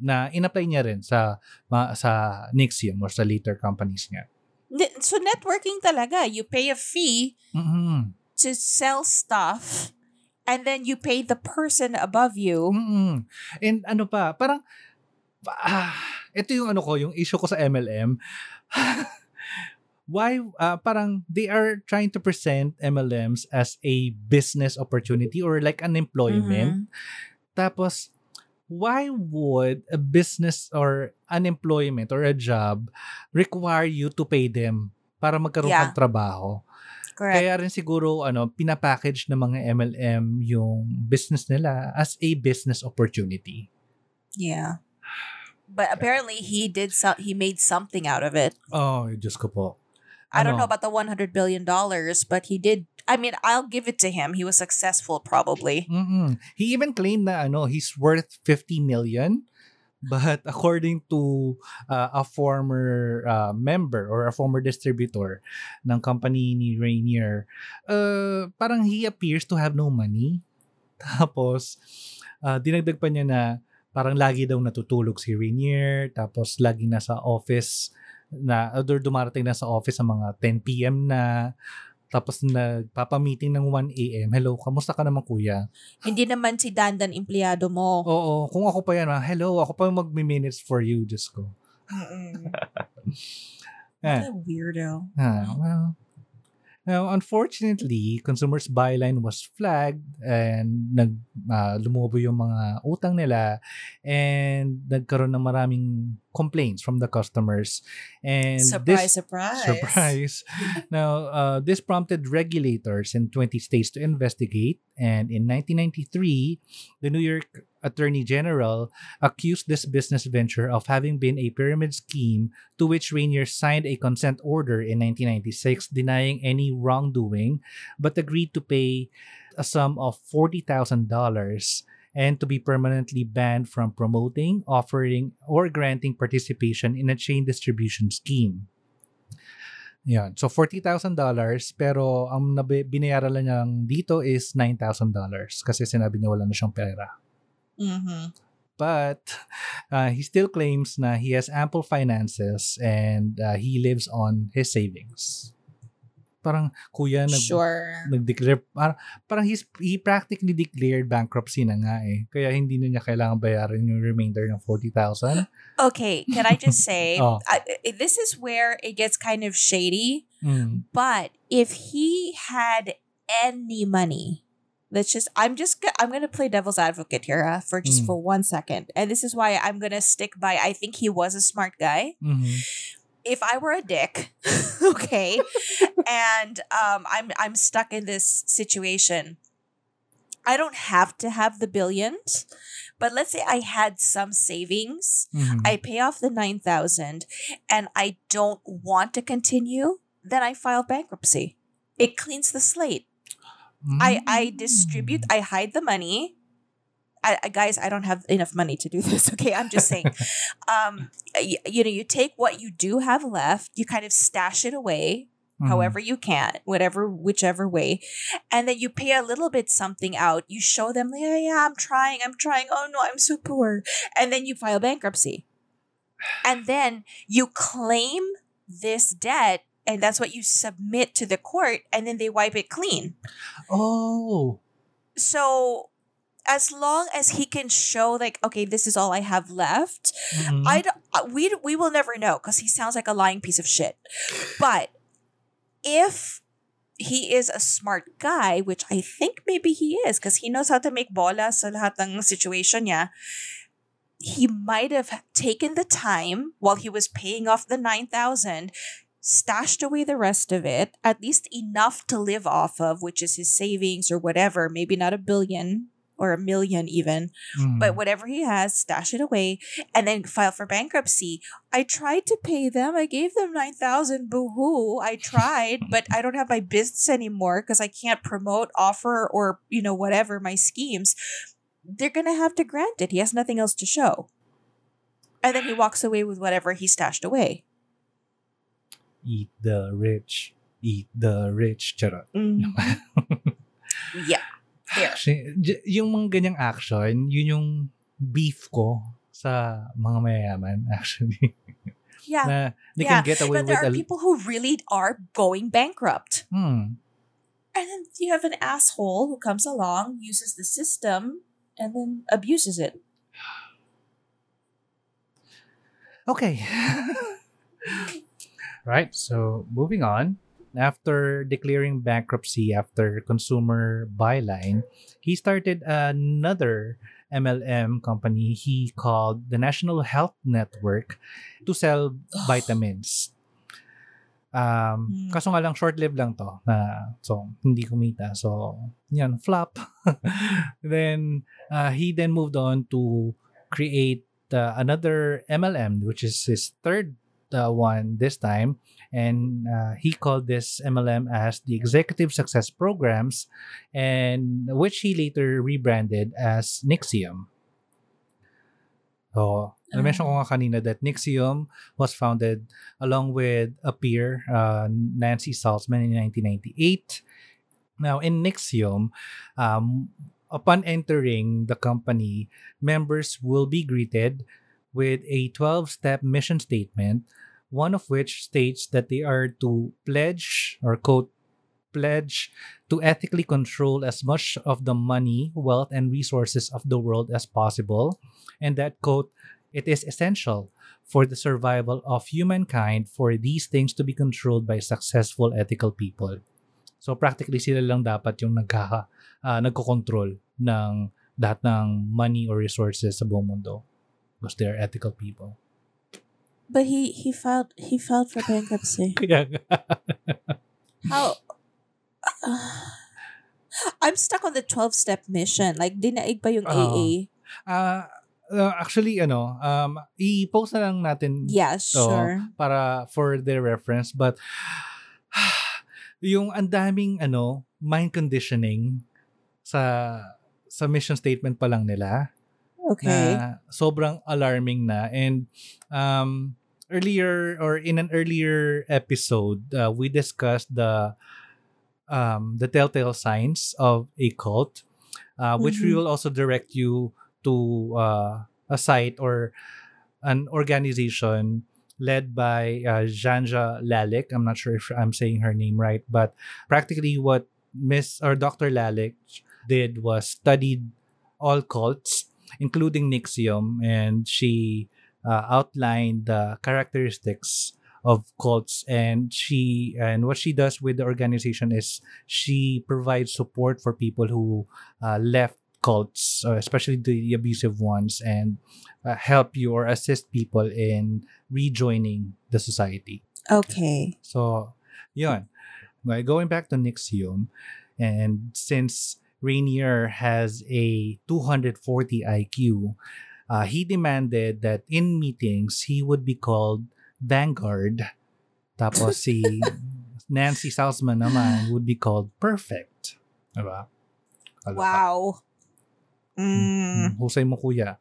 na in-apply niya rin sa ma- sa Nixium or sa later companies niya. Ni- So networking talaga. You pay a fee Mhm. to sell stuff and then you pay the person above you. Mm-mm. And ano pa, parang, ah, ito yung ano ko, yung issue ko sa MLM. Why, ah, parang they are trying to present MLMs as a business opportunity or like an employment. Mhm. Tapos, why would a business or unemployment or a job require you to pay them para magkaroon Yeah. ng trabaho? Correct. Kaya rin siguro ano, pinapackage ng mga MLM yung business nila as a business opportunity. yeah. But apparently he did some he made something out of it. Oh, Diyos ko po. I don't Ano? know about the 100 billion dollars, but he did I mean, I'll give it to him. He was successful probably. Mm-mm. He even claimed na ano, he's worth 50 million. But according to uh, a former uh, member or a former distributor ng company ni Rainier, uh, parang he appears to have no money. Tapos, uh, dinagdag pa niya na parang lagi daw natutulog si Rainier. Tapos, lagi nasa office na, or dumarating na sa office sa mga 10 p.m. na. Tapos, nagpapamiting ng 1 a.m. Hello, kamusta ka naman kuya? Hindi naman si Dandan empleyado mo. Oo, kung ako pa yan, ah, hello, ako pa yung mag-minutes for you, Diyos ko. Eh, weirdo. ah, well, now, unfortunately, Consumers Byline was flagged and nag, ah, lumubo yung mga utang nila and nagkaroon ng maraming complaints from the customers. And surprise, this, surprise. Surprise. now, uh, this prompted regulators in 20 states to investigate. And in 1993, the New York Attorney General accused this business venture of having been a pyramid scheme to which Raniere signed a consent order in 1996 denying any wrongdoing, but agreed to pay a sum of $40,000 and to be permanently banned from promoting, offering, or granting participation in a chain distribution scheme. Yan. So, $40,000 pero ang nabi- binayaran lang niyang dito is $9,000 kasi sinabi niya wala na siyang pera. Mhm. But uh, he still claims na he has ample finances and uh, he lives on his savings. Parang kuya nag Sure. nag-declare parang, parang he's, he practically declared bankruptcy na nga eh. Kaya hindi na niya kailangan bayaran yung remainder ng 40,000. Okay, can I just say Oh. I, this is where it gets kind of shady. Mm. But if he had any money, let's just I'm just I'm gonna play devil's advocate here uh, for just Mm. for one second, and this is why I'm gonna stick by. I think he was a smart guy. Mhm. If I were a dick, okay, and um, I'm I'm stuck in this situation. I don't have to have the billions, but let's say I had some savings. Mhm. I pay off the 9000 and I don't want to continue, then I file bankruptcy. It cleans the slate. I I distribute, I hide the money. I, I guys, I don't have enough money to do this. Okay, I'm just saying. um, you, you know, you take what you do have left, you kind of stash it away, Mhm. however you can, whatever, whichever way, and then you pay a little bit something out. You show them, yeah, yeah, I'm trying, I'm trying. Oh no, I'm so poor, and then you file bankruptcy, and then you claim this debt, and that's what you submit to the court, and then they wipe it clean. Oh. So. As long as he can show, like, okay, this is all I have left, Mhm. I uh, we we will never know because he sounds like a lying piece of shit. But if he is a smart guy, which I think maybe he is because he knows how to make bola sa lahat ng situation niya, he might have taken the time while he was paying off the 9,000 stashed away the rest of it, at least enough to live off of, which is his savings or whatever, maybe not a billion or a million even Mhm. but whatever he has, stash it away, and then file for bankruptcy. I tried to pay them. I gave them nine thousand. Boo hoo! I tried, but I don't have my business anymore because I can't promote, offer, or you know whatever my schemes. They're gonna have to grant it. He has nothing else to show, and then he walks away with whatever he stashed away. Eat the rich. Eat the rich. Charot. yeah, j- yung mga ganyang action, yun yung beef ko sa mga mayayaman, actually. Yeah, na they yeah, can get away but there with are a... people who really are going bankrupt. Hmm. And then you have an asshole who comes along, uses the system, and then abuses it. Okay. right. So moving on. After declaring bankruptcy after consumer buyline, he started another MLM company he called the National Health Network to sell vitamins. Um, Hmm. kaso nga lang short-lived lang to na so hindi kumita. So, yan, flop. then uh, he then moved on to create uh, another MLM, which is his third uh, one this time. And uh, he called this MLM as the Executive Success Programs, and which he later rebranded as NXIVM. So, na-mention ko nga kanina that NXIVM was founded along with a peer, uh, Nancy Salzman in 1998. Now, in NXIVM, um, upon entering the company, members will be greeted with a 12 step mission statement, one of which states that they are to pledge or quote, pledge to ethically control as much of the money, wealth, and resources of the world as possible, and that quote, it is essential for the survival of humankind for these things to be controlled by successful ethical people. So practically sila lang dapat yung nagkaka uh, nagko-control ng lahat ng money or resources sa buong mundo because they're ethical people. But he he filed he filed for bankruptcy. Kaya nga. How? I'm stuck on the twelve step mission. Like dinaig pa yung Oo. AA. Ah, uh, actually ano, um i-post na lang natin Yeah, to sure. para for their reference but yung ang daming ano, mind conditioning sa sa mission statement pa lang nila. Okay. na sobrang alarming na and um earlier or in an earlier episode uh, we discussed the um the telltale signs of a cult uh, which we Mhm. will also direct you to uh, a site or an organization led by uh, Janja Lalich. I'm not sure if I'm saying her name right, but practically what Miss or Dr. Lalich did was studied all cults, including NXIVM, and she uh, outlined the characteristics of cults and she and what she does with the organization is she provides support for people who uh, left cults uh, especially the abusive ones and uh, help you or assist people in rejoining the society Okay. so yun going back to NXIVM and since Raniere has a 240 IQ uh, he demanded that in meetings he would be called Vanguard. Tapos si Nancy Salzman naman would be called Perfect. Diba? Kaloka. Wow. Mm. Mm, Husay mo kuya.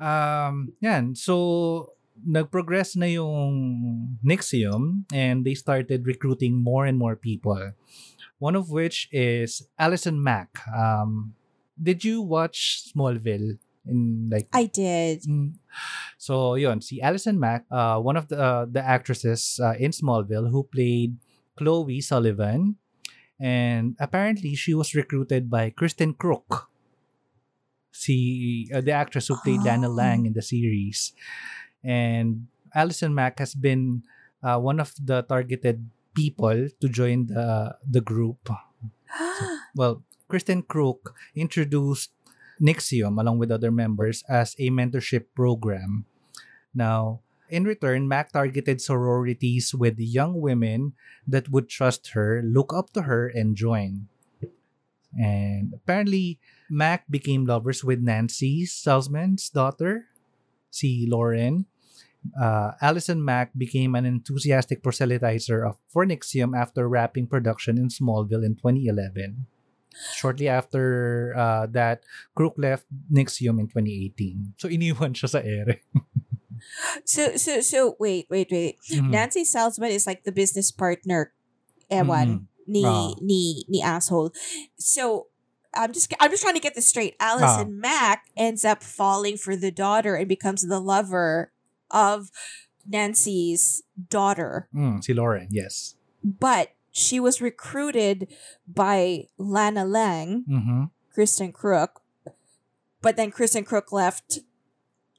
Um, yan. So, nag-progress na yung NXIVM and they started recruiting more and more people. One of which is Alison Mack. Um, did you watch Smallville? In like I did. Mm. So yun, si Alison Mack, uh, one of the uh, the actresses uh, in Smallville who played Chloe Sullivan, and apparently she was recruited by Kristin Kreuk, si uh, the actress who played Lana Oh. Lang in the series, and Alison Mack has been uh, one of the targeted people to join the the group. Well, Kristin Kreuk introduced NXIVM along with other members as a mentorship program. Now, in return, Mack targeted sororities with young women that would trust her, look up to her, and join. And apparently, Mack became lovers with Nancy Salzman's daughter, si Lauren. Uh, Alison Mack became an enthusiastic proselytizer of for NXIVM after wrapping production in Smallville in 2011. Shortly after uh, that, Kreuk left NXIVM in 2018. So iniwan siya sa ere. So so so wait wait wait. Mhm. Nancy Salzman is like the business partner, ewan ni Ah. ni ni asshole. So I'm just I'm just trying to get this straight. Alison Mack ends up falling for the daughter and becomes the lover of Nancy's daughter, Mm, si Lauren, yes. but she was recruited by Lana Lang, Mm-hmm. Kristin Kreuk, but then Kristin Kreuk left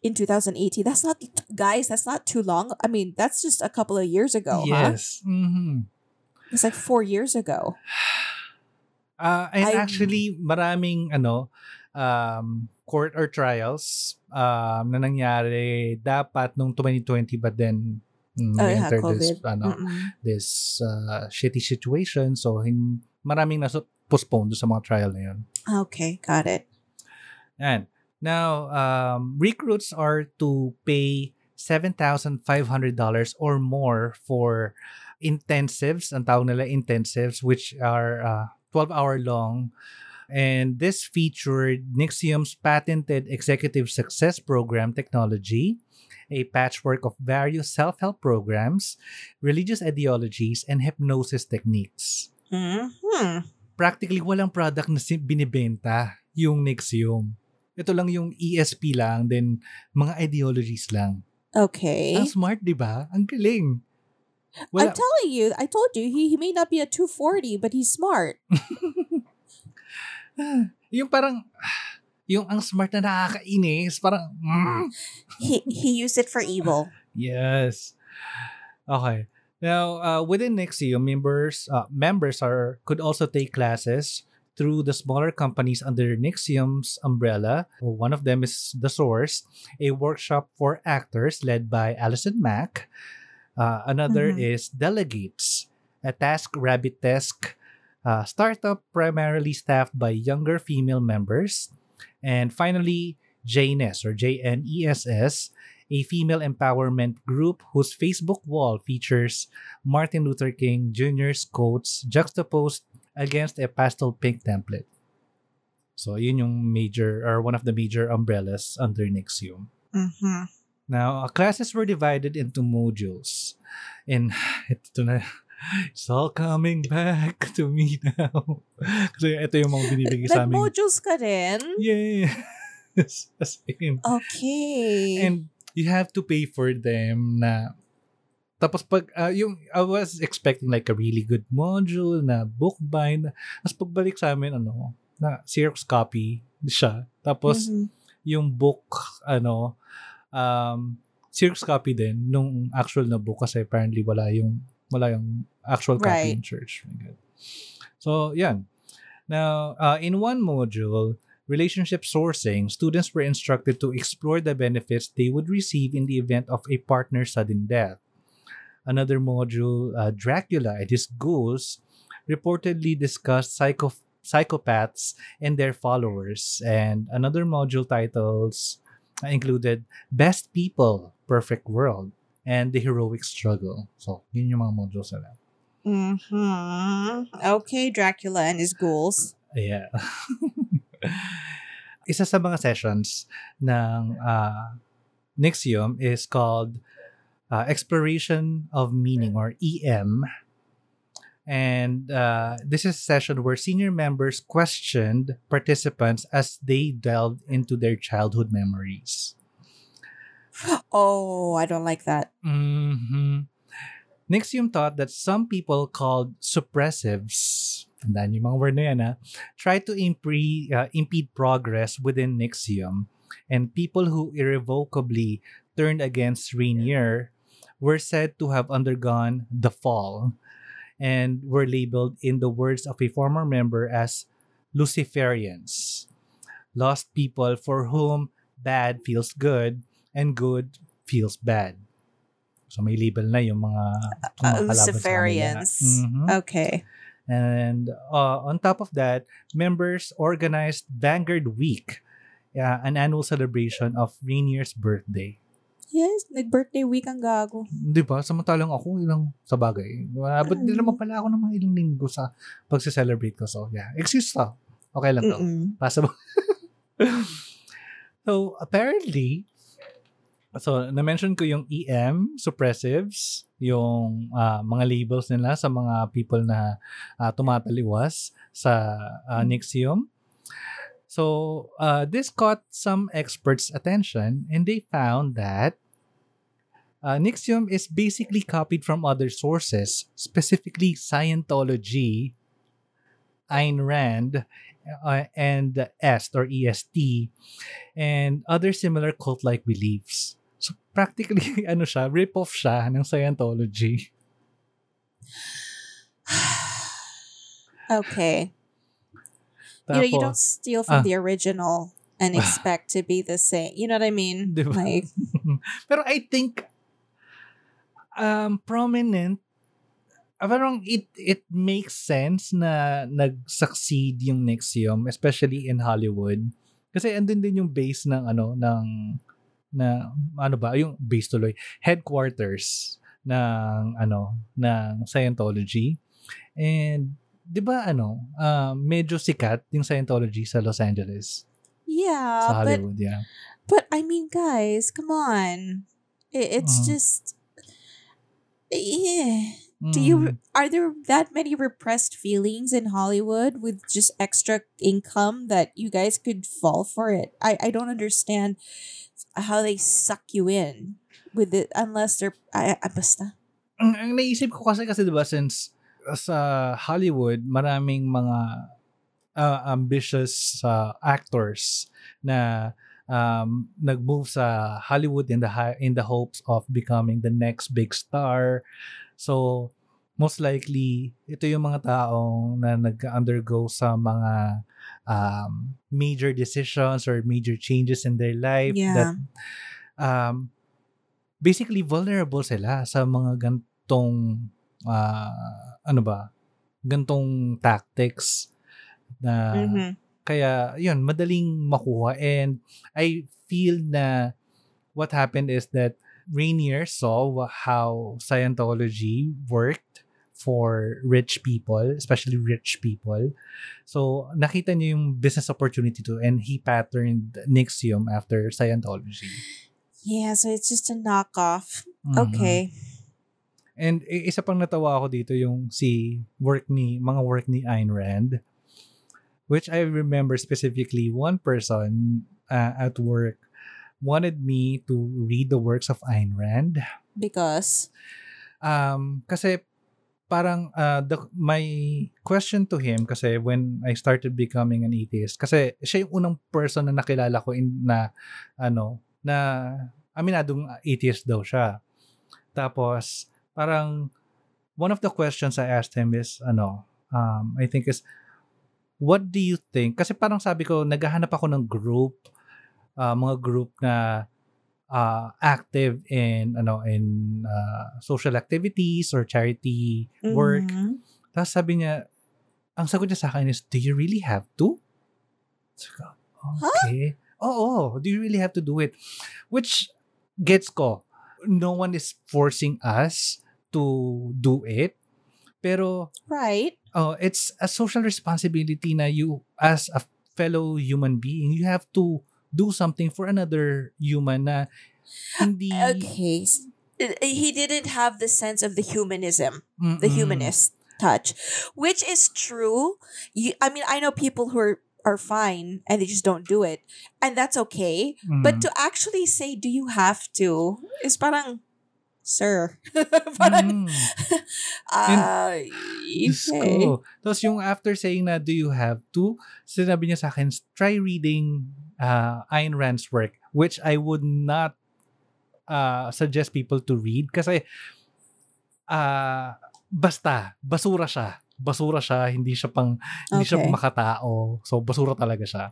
in 2018. That's not guys. That's not too long. I mean, that's just a couple of years ago. Huh? yes. Mm-hmm. It's like four years ago. Uh, and I- actually, maraming ano, um, court or trials um, na nangyari dapat nung 2020 but then mm, Oh, we yeah, entered this COVID. ano, Mm-mm. this uh, shitty situation so hin, maraming na postponed sa mga trial na yun. Okay, got it. And now um, recruits are to pay $7,500 or more for intensives, ang tawag nila intensives, which are uh, 12 hour long. And this featured Nixium's patented executive success program technology, a patchwork of various self help programs, religious ideologies, and hypnosis techniques. hmm Practically walang product na binibenta yung Nixium. Ito lang yung ESP lang, then mga ideologies lang. Okay. Ang smart, di ba? Ang galing. I'm telling you, I told you, he, he may not be a 240, but he's smart. yung parang, yung ang smart na nakakainis, parang, mm. He he used it for evil. yes. Okay. Now, uh, within NXIVM, members uh, members are could also take classes through the smaller companies under NXIVM's umbrella. One of them is The Source, a workshop for actors led by Alison Mack. Uh, another Mhm. is Delegates, a task rabbit-esque uh, startup primarily staffed by younger female members. And finally, JNES or JNESS, a female empowerment group whose Facebook wall features Martin Luther King Jr.'s quotes juxtaposed against a pastel pink template. So, yun yung major or one of the major umbrellas under NXIVM. Mm-hmm. Now, classes were divided into modules. And ito na, it's all coming back to me now. Kasi ito yung mga binibigay sa amin. Nag-modules ka din? Yes. As in. Okay. And you have to pay for them na tapos pag ah, yung I was expecting like a really good module na book bind tapos pagbalik sa amin ano na Xerox copy siya tapos Mhm. yung book ano um Xerox copy din nung actual na book kasi apparently wala yung wala yung actual in Right. church. So, yan. Now, uh, in one module, relationship sourcing, students were instructed to explore the benefits they would receive in the event of a partner's sudden death. Another module, uh, Dracula and his ghouls, reportedly discussed psycho- psychopaths and their followers. And another module titles uh, included Best People, Perfect World, and The Heroic Struggle. So, yun yung mga modules nila. Mhm. Okay, Dracula and his ghouls. Yeah. Isa sa mga sessions ng uh, NXIVM is called uh, Exploration of Meaning or EM. And uh, this is a session where senior members questioned participants as they delved into their childhood memories. Oh, I don't like that. Mm-hmm. NXIVM thought that some people called suppressives, tandaan yung mga word na yan, ha, to impre- uh, impede progress within NXIVM, and people who irrevocably turned against Raniere were said to have undergone the fall and were labeled in the words of a former member as Luciferians, lost people for whom bad feels good and good feels bad. So may label na yung mga Uh, mga kalaban sa. Luciferians. Mhm. Okay. And uh, on top of that, members organized Vanguard Week, yeah, an annual celebration of Rainier's birthday. Yes, nag-birthday week ang gago. Di ba? Samantalang ako ilang sa bagay. Abot din Mm. naman pala ako ng mga ilang linggo sa pagse-celebrate ko. So, yeah. Excuse to. Okay lang to. Possible. so, apparently, so, na-mention ko yung EM, suppressives, yung ah, mga labels nila sa mga people na ah, tumataliwas sa ah, Nixium. So, uh, this caught some experts' attention and they found that uh, Nixium is basically copied from other sources, specifically Scientology, Ayn Rand, uh, and EST or EST, and other similar cult-like beliefs. So practically, ano siya, rip-off siya ng Scientology. Okay. you know, you don't Tapos, steal from ah. the original and expect to be the same. You know what I mean? Di ba? Like, Pero I think um prominent parang it it makes sense na nag-succeed yung Nexium especially in Hollywood kasi andun din yung base ng ano ng na ano ba yung base tuloy headquarters ng ano ng Scientology and 'di ba ano ah, medyo sikat yung Scientology sa Los Angeles yeah, sa but Hollywood yeah but I mean, guys, come on. It, it's Mhm. just yeah. Do you Mm. are there that many repressed feelings in Hollywood with just extra income that you guys could fall for it? I I don't understand how they suck you in with it unless they're I, I basta. ang, ang naisip ko kasi kasi 'di ba since sa Hollywood maraming mga uh, ambitious uh, actors na um, nag-move sa Hollywood in the hi- in the hopes of becoming the next big star. So most likely ito yung mga taong na nag-undergo sa mga um, major decisions or major changes in their life that Yeah. um, basically vulnerable sila sa mga gantong ah, ano ba gantong tactics na Mhm. kaya yun madaling makuha and I feel na what happened is that Rainier saw how Scientology worked for rich people, especially rich people. So, nakita niya yung business opportunity to and he patterned Nixium after Scientology. Yeah, so it's just a knockoff. Mhm. Okay. And isa pang natawa ako dito yung si work ni mga work ni Ayn Rand which I remember specifically one person uh, at work wanted me to read the works of Ayn Rand. Because Um, kasi parang uh, the, my question to him kasi when I started becoming an atheist kasi siya yung unang person na nakilala ko in, na ano na aminadong atheist daw siya. Tapos parang one of the questions I asked him is ano um, I think is what do you think kasi parang sabi ko naghahanap ako ng group uh, mga group na uh, active in ano in uh, social activities or charity work. Mhm. Tapos sabi niya, ang sagot niya sa akin is, do you really have to? So, okay. Oo, do you really have to do it? Which gets ko. No one is forcing us to do it. Pero Right. oh, it's a social responsibility na you as a fellow human being, you have to do something for another human na hindi Okay. uh, He didn't have the sense of the humanism, the Mm-mm. humanist touch, which is true. You, I mean, I know people who are, are fine and they just don't do it, and that's okay. But Mm. to actually say, "Do you have to?" is parang, sir. parang, Mm. Diyos okay. ko. Tapos yung after saying na, do you have to? Sinabi niya sa akin, try reading uh, Ayn Rand's work, which I would not uh, suggest people to read kasi uh, basta, basura siya. Basura siya, hindi siya pang, hindi siya Okay. makatao. So, basura talaga siya.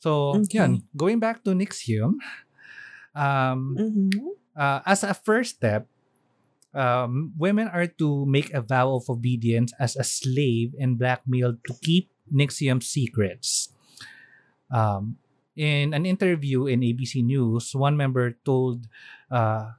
So, Okay. yan. Going back to Nixium, um, Mhm. uh, as a first step, um, women are to make a vow of obedience as a slave and blackmailed to keep Nixium's secrets. Um, in an interview in ABC News, one member told uh,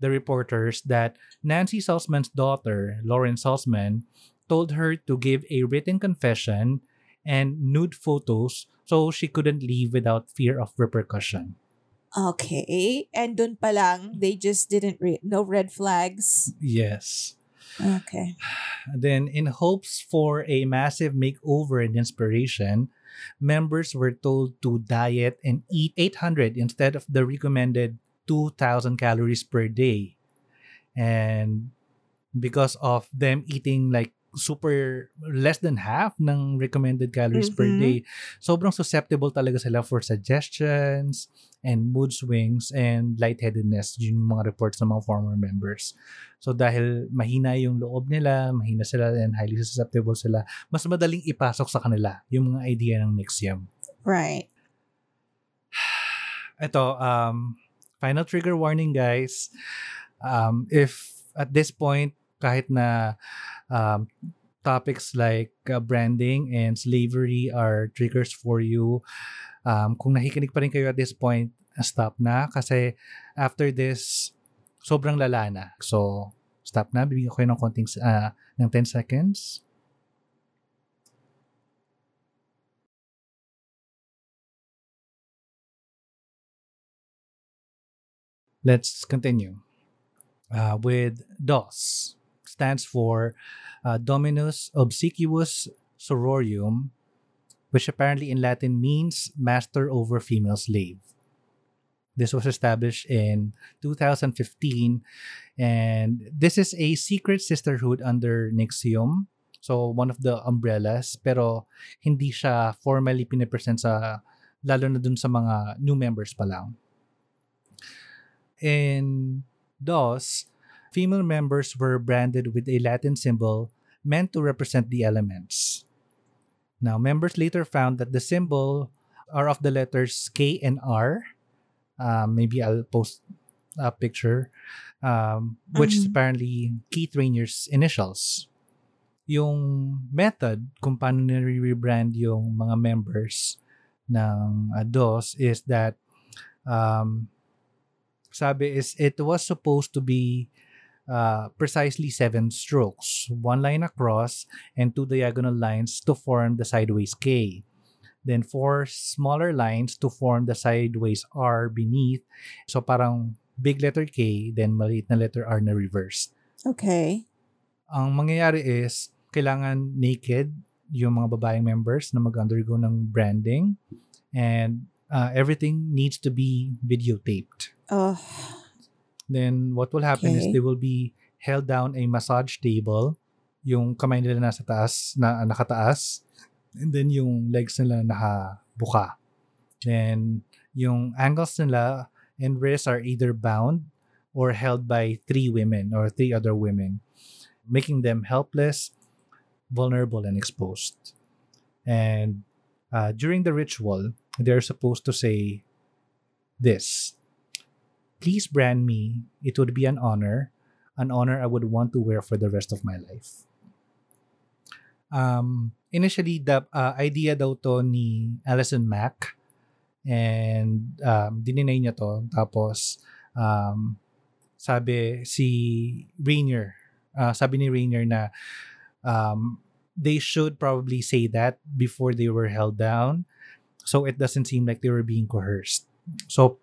the reporters that Nancy Salzman's daughter, Lauren Salzman, told her to give a written confession and nude photos so she couldn't leave without fear of repercussion. Okay. And dun pa lang, they just didn't read. No red flags. Yes. Okay. Then, in hopes for a massive makeover and inspiration, members were told to diet and eat 800 instead of the recommended 2,000 calories per day. And because of them eating like super less than half ng recommended calories per Mhm. day, sobrang susceptible talaga sila for suggestions and mood swings and lightheadedness. Yun yung mga reports ng mga former members. So dahil mahina yung loob nila, mahina sila and highly susceptible sila, mas madaling ipasok sa kanila yung mga idea ng Nixium. Right. Ito, um, final trigger warning guys. Um, if at this point, kahit na um, topics like uh, branding and slavery are triggers for you, um, kung nakikinig pa rin kayo at this point, stop na. Kasi after this, sobrang lala na. So, stop na. Bibigyan ko kayo ng konting, uh, ng 10 seconds. Let's continue uh, with DOS. Stands for uh, Dominus Obsequious Sororium, which apparently in Latin means master over female slave. This was established in 2015, and this is a secret sisterhood under NXIVM. So, one of the umbrellas, pero hindi siya formally pinipresent sa, lalo na dun sa mga new members pa lang. In DOS, female members were branded with a Latin symbol meant to represent the elements. Now, members later found that the symbol are of the letters K and R. Um, maybe I'll post a picture, um, which is Mhm. apparently Keith Raniere's initials. Yung method kung paano nire-rebrand yung mga members ng uh, DOS is that um, sabi is it was supposed to be uh, precisely seven strokes, one line across and two diagonal lines to form the sideways K. Then four smaller lines to form the sideways R beneath. So parang big letter K, then maliit na letter R na reversed. Okay. Ang mangyayari is kailangan naked yung mga babaeng members na mag-undergo ng branding and uh, everything needs to be videotaped. Oh, Then what will happen is Okay. they will be held down a massage table. Yung kamay nila nasa taas, na nakataas. And then yung legs nila nakabuka. Then yung ankles nila and wrists are either bound or held by three women or three other women, making them helpless, vulnerable, and exposed. And uh, during the ritual, they're supposed to say this Please brand me. It would be an honor, an honor I would want to wear for the rest of my life. Um, initially, the uh, idea daw to ni Alison Mack and um, dininay niya to. Tapos, um, sabi si Raniere, uh, sabi ni Raniere na um, they should probably say that before they were held down so it doesn't seem like they were being coerced. So,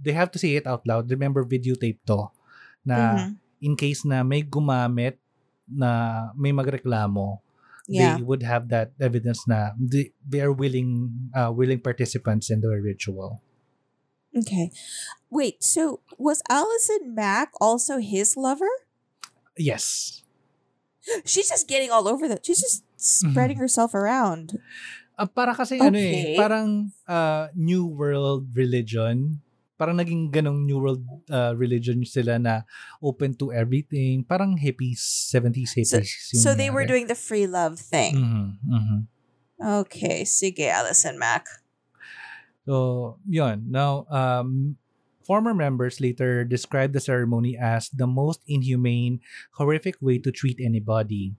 they have to say it out loud. Remember, videotape to na mhm. in case na may gumamit na may magreklamo, yeah. they would have that evidence na they, they are willing uh, willing participants in the ritual. Okay. Wait, so was Allison Mack also his lover? Yes. She's just getting all over the she's just spreading herself around. Ah, para kasi ano eh, Okay. parang uh, New World religion. Parang naging ganong New World uh, religion sila na open to everything. Parang hippies, 70s hippies. yung So they were doing the free love thing. Mhm, mhm. Okay, sige, Allison Mack. So, yun. Now, um, former members later described the ceremony as the most inhumane, horrific way to treat anybody,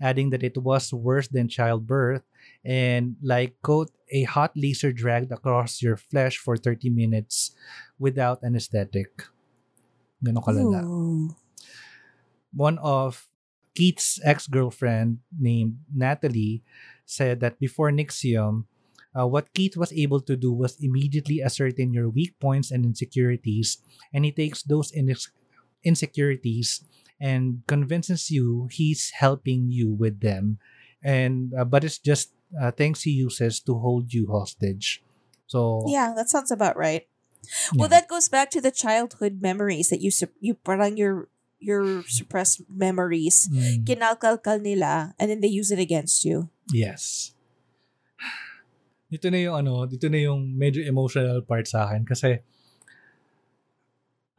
adding that it was worse than childbirth and like, quote, a hot laser dragged across your flesh for 30 minutes without anesthetic. Ganon kalala. Ooh. one of Keith's ex-girlfriend named Natalie said that before NXIVM, uh, what Keith was able to do was immediately ascertain your weak points and insecurities, and he takes those insecurities and convinces you he's helping you with them, and uh, but it's just uh, things he uses to hold you hostage. So Yeah, that sounds about right. Well, Yeah. that goes back to the childhood memories that you sup- you parang your your suppressed memories. mm, Kinalkalkal nila and then they use it against you. Yes. Dito na yung ano, dito na yung medyo emotional part sa akin kasi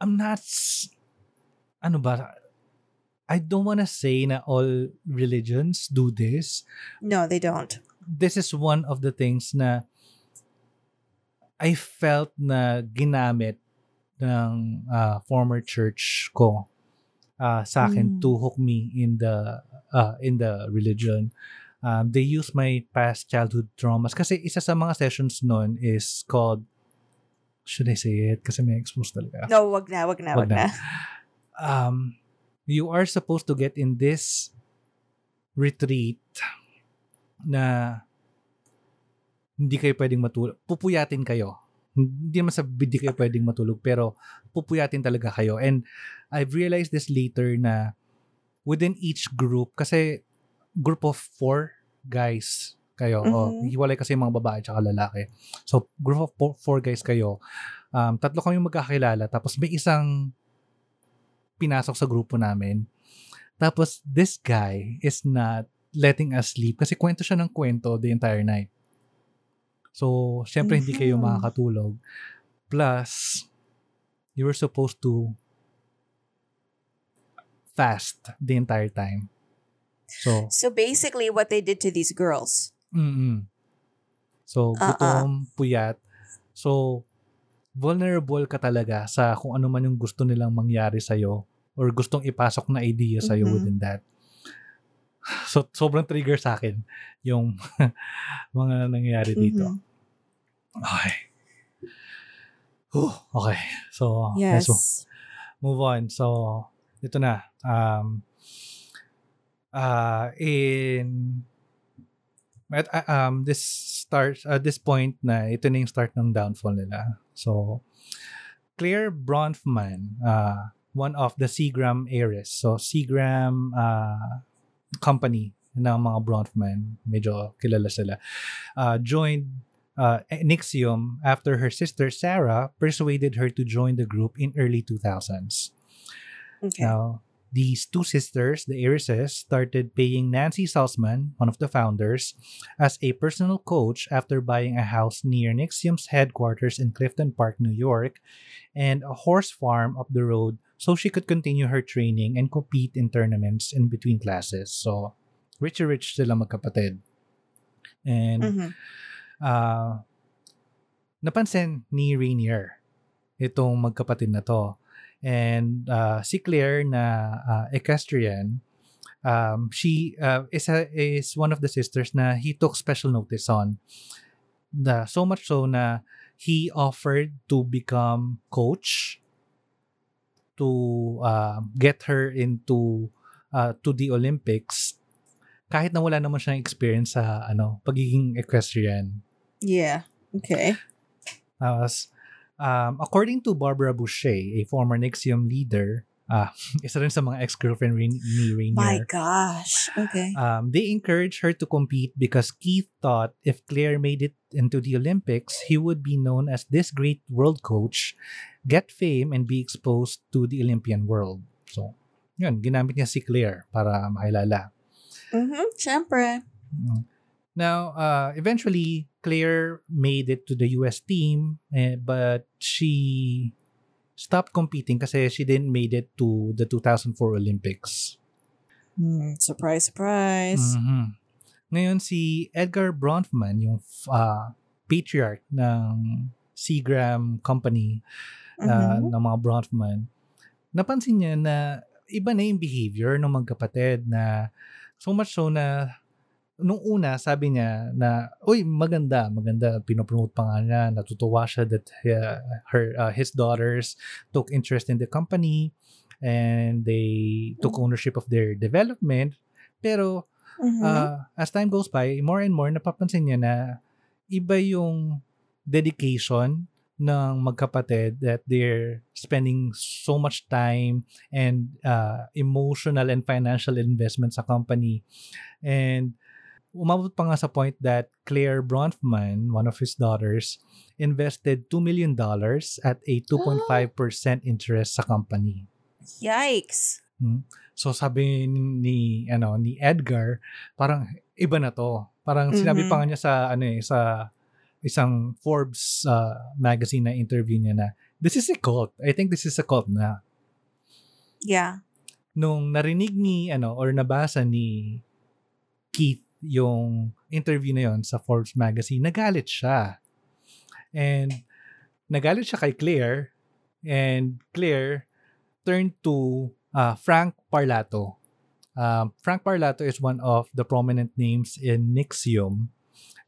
I'm not ano ba I don't wanna say na all religions do this. No, they don't. This is one of the things na I felt na ginamit ng ah, former church ko ah, sa akin Mm. to hook me in the ah, in the religion. Um, they use my past childhood traumas kasi isa sa mga sessions nun is called should I say it? Kasi may expose talaga. No, wag na, wag na, Wag wag, na. um, you are supposed to get in this retreat na hindi kayo pwedeng matulog. Pupuyatin kayo. Hindi naman sa hindi kayo pwedeng matulog, pero pupuyatin talaga kayo. And I've realized this later na within each group, kasi group of four guys kayo. O, Mhm. hiwalay kasi yung mga babae at lalaki. So, group of four, four guys kayo. Um, tatlo kami magkakilala. Tapos may isang pinasok sa grupo namin. Tapos, this guy is not letting us sleep kasi kwento siya ng kwento the entire night. So, syempre hindi kayo Mhm. makakatulog. Plus, you were supposed to fast the entire time. So, So basically what they did to these girls. mm So, Uh-uh. gutom, puyat. So, vulnerable ka talaga sa kung ano man yung gusto nilang mangyari sa'yo or gustong ipasok na idea sa'yo Mhm. within that. So, sobrang trigger sa akin yung mga nangyayari dito. Mhm. Okay. Whew, okay. So, Yes. let's move on. So, ito na. Um, uh, in at, uh, um, this starts at this point na ito na yung start ng downfall nila. So, Claire Bronfman, uh, one of the Seagram heiress. So, Seagram uh, company ng mga Bronfman, medyo kilala sila, uh, joined uh, NXIVM after her sister Sarah persuaded her to join the group in early 2000s. Okay. Now, these two sisters, the heiresses, started paying Nancy Salzman, one of the founders, as a personal coach after buying a house near NXIVM's headquarters in Clifton Park, New York, and a horse farm up the road so she could continue her training and compete in tournaments in between classes. So, rich rich sila magkapatid. And Mhm. ah napansin ni Raniere itong magkapatid na to. And ah, si Claire na ah, equestrian, um, she uh, is, a, is one of the sisters na he took special notice on. The, so much so na he offered to become coach to uh, get her into uh, to the Olympics kahit na wala naman siyang experience sa ano pagiging equestrian. Yeah. Okay. Tapos, um, according to Barbara Bouchey, a former NXIVM leader, ah, isa rin sa mga ex-girlfriend rin, ni My gosh. Okay. um, they encouraged her to compete because Keith thought if Clare made it into the Olympics, he would be known as this great world coach, get fame, and be exposed to the Olympian world. So, yun, ginamit niya si Clare para makilala. Mm-hmm. Siyempre. Mm. Now, uh, eventually, Claire made it to the US team, eh, but she stopped competing kasi she didn't made it to the 2004 Olympics. Hmm, surprise, surprise. Mhm. Ngayon, si Edgar Bronfman, yung uh, patriarch ng Seagram Company, uh, Mhm. ng mga Bronfman, napansin niya na iba na yung behavior ng magkapatid na so much so na nung una sabi niya na uy maganda maganda pinopromote pa nga niya natutuwa siya that uh, her uh, his daughters took interest in the company and they took ownership of their development pero Mhm. uh, as time goes by, more and more napapansin niya na iba yung dedication ng magkapatid that they're spending so much time and uh, emotional and financial investment sa company. And umabot pa nga sa point that Claire Bronfman, one of his daughters, invested $2 million at a 2.5% interest sa company. Yikes. So sabi ni ano ni Edgar, parang iba na to. Parang sinabi Mhm. pa nga niya sa ano eh sa isang Forbes uh, magazine na interview niya na this is a cult. I think this is a cult na. Yeah. Nung narinig ni ano or nabasa ni Keith yung interview na yon sa Forbes magazine, nagalit siya. And nagalit siya kay Claire and Claire turned to uh, Frank Parlato. Um, Frank Parlato is one of the prominent names in Nixium.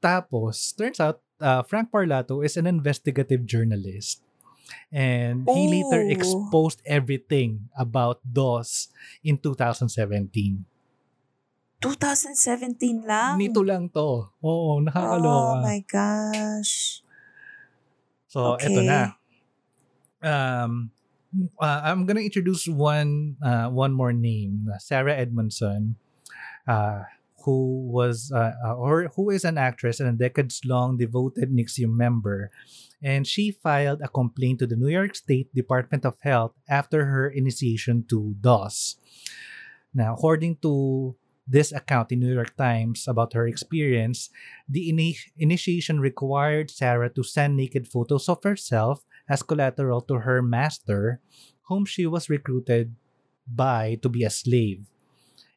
Tapos, turns out, uh, Frank Parlato is an investigative journalist. And he later Oh. exposed everything about DOS in 2017. 2017 lang. Nito lang to. Oo, Oh nakakaloka. my gosh. So, eto Okay. na. Um, uh, I'm gonna introduce one uh, one more name, Sarah Edmondson, uh, who was uh, uh, or who is an actress and a decades-long devoted Nixium member, and she filed a complaint to the New York State Department of Health after her initiation to DOS. Now, according to this account in New York Times about her experience, the ini- initiation required Sarah to send naked photos of herself as collateral to her master, whom she was recruited by to be a slave,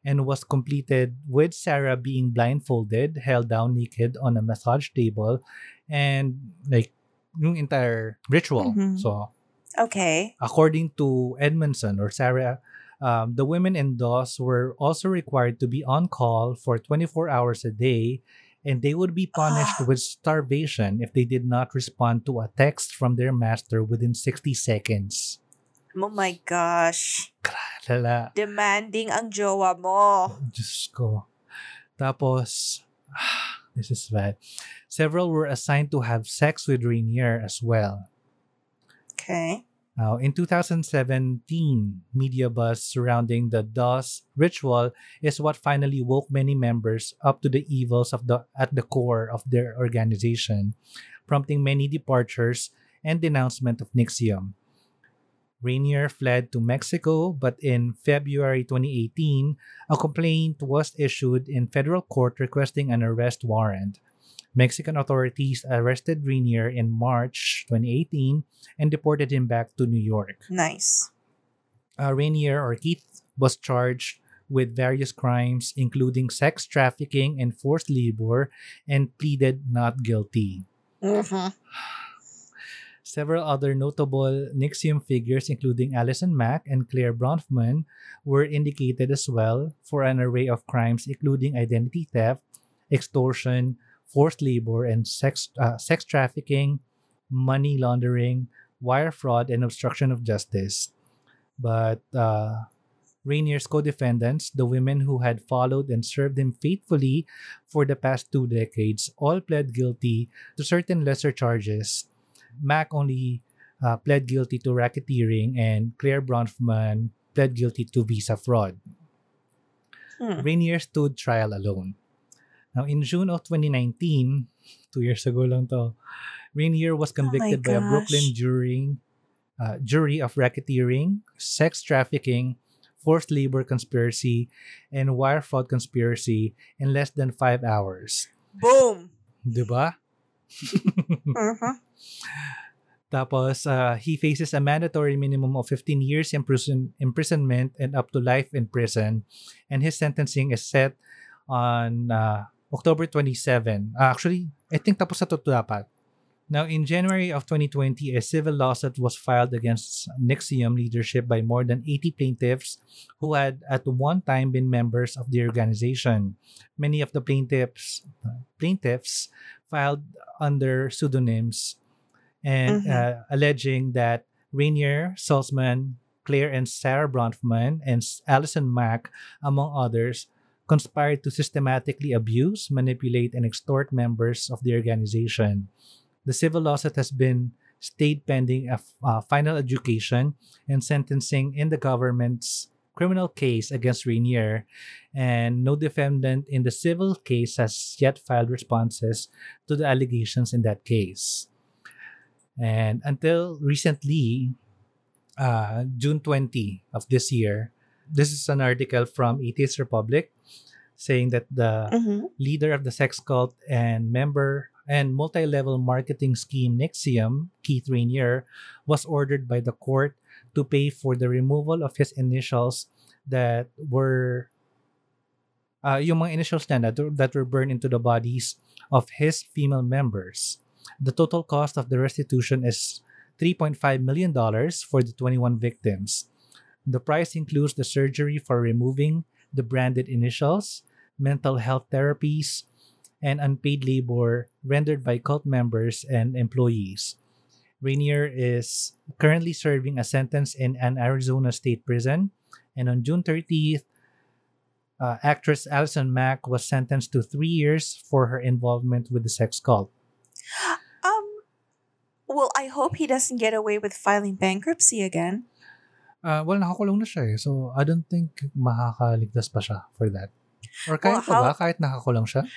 and was completed with Sarah being blindfolded, held down naked on a massage table, and like yung entire ritual. Mhm. So, Okay. according to Edmondson or Sarah, um, the women in DOS were also required to be on call for 24 hours a day, and they would be punished with starvation if they did not respond to a text from their master within 60 seconds. Oh my gosh. Lala, Demanding ang jowa mo. Diyos ko. Tapos, this is bad. Several were assigned to have sex with Raniere as well. Okay. Now, in 2017, media buzz surrounding the DOS ritual is what finally woke many members up to the evils of the at the core of their organization, prompting many departures and denouncement of NXIVM. Raniere fled to Mexico, but in February 2018, a complaint was issued in federal court requesting an arrest warrant. Mexican authorities arrested Raniere in March 2018 and deported him back to New York. Nice. Uh, Raniere or Keith was charged with various crimes, including sex trafficking and forced labor, and pleaded not guilty. Mm-hmm. Several other notable NXIVM figures, including Alison Mack and Clare Bronfman, were indicated as well for an array of crimes, including identity theft, extortion, forced labor, and sex, uh, sex trafficking, money laundering, wire fraud, and obstruction of justice. But uh, Raniere's co defendants, the women who had followed and served him faithfully for the past two decades, all pled guilty to certain lesser charges. Mack only uh, pled guilty to racketeering, and Clare Bronfman pled guilty to visa fraud. Hmm. Raniere stood trial alone. Now, in June of 2019, two years ago lang to, Raniere was convicted by a. Brooklyn jury, uh, jury of racketeering, sex trafficking, forced labor conspiracy, and wire fraud conspiracy in less than five hours. Boom. Diba? Mm-hmm. Tapos, uh, he faces a mandatory minimum of 15 years imprison- imprisonment and up to life in prison. And his sentencing is set on uh, October 27. Uh, actually, I think tapos na to dapat. Now, in January of 2020, a civil lawsuit was filed against NXIVM leadership by more than 80 plaintiffs who had at one time been members of the organization. Many of the plaintiffs plaintiffs filed under pseudonyms and Mhm. uh, alleging that Raniere, Salzman, Clare and Sarah Bronfman, and Alison Mack, among others, conspired to systematically abuse, manipulate, and extort members of the organization. The civil lawsuit has been stayed pending a f- uh, final adjudication and sentencing in the government's criminal case against Raniere, and no defendant in the civil case has yet filed responses to the allegations in that case. And until recently, uh, June 20 of this year, this is an article from Atheist Republic saying that the Mm-hmm. leader of the sex cult and member and multi-level marketing scheme NXIVM, Keith Raniere, was ordered by the court to pay for the removal of his initials that were uh, yung mga initials niya that, that were burned into the bodies of his female members. The total cost of the restitution is $3.5 million for the 21 victims. The price includes the surgery for removing the branded initials, mental health therapies, and unpaid labor rendered by cult members and employees. Raniere is currently serving a sentence in an Arizona state prison, and on June 30th, uh, actress Alison Mack was sentenced to three years for her involvement with the sex cult. Um. Well, I hope he doesn't get away with filing bankruptcy again. Uh, well, nakakulong na siya eh. So, I don't think makakaligtas pa siya for that. Or Well, kahit pa ba, how- kahit nakakulong siya?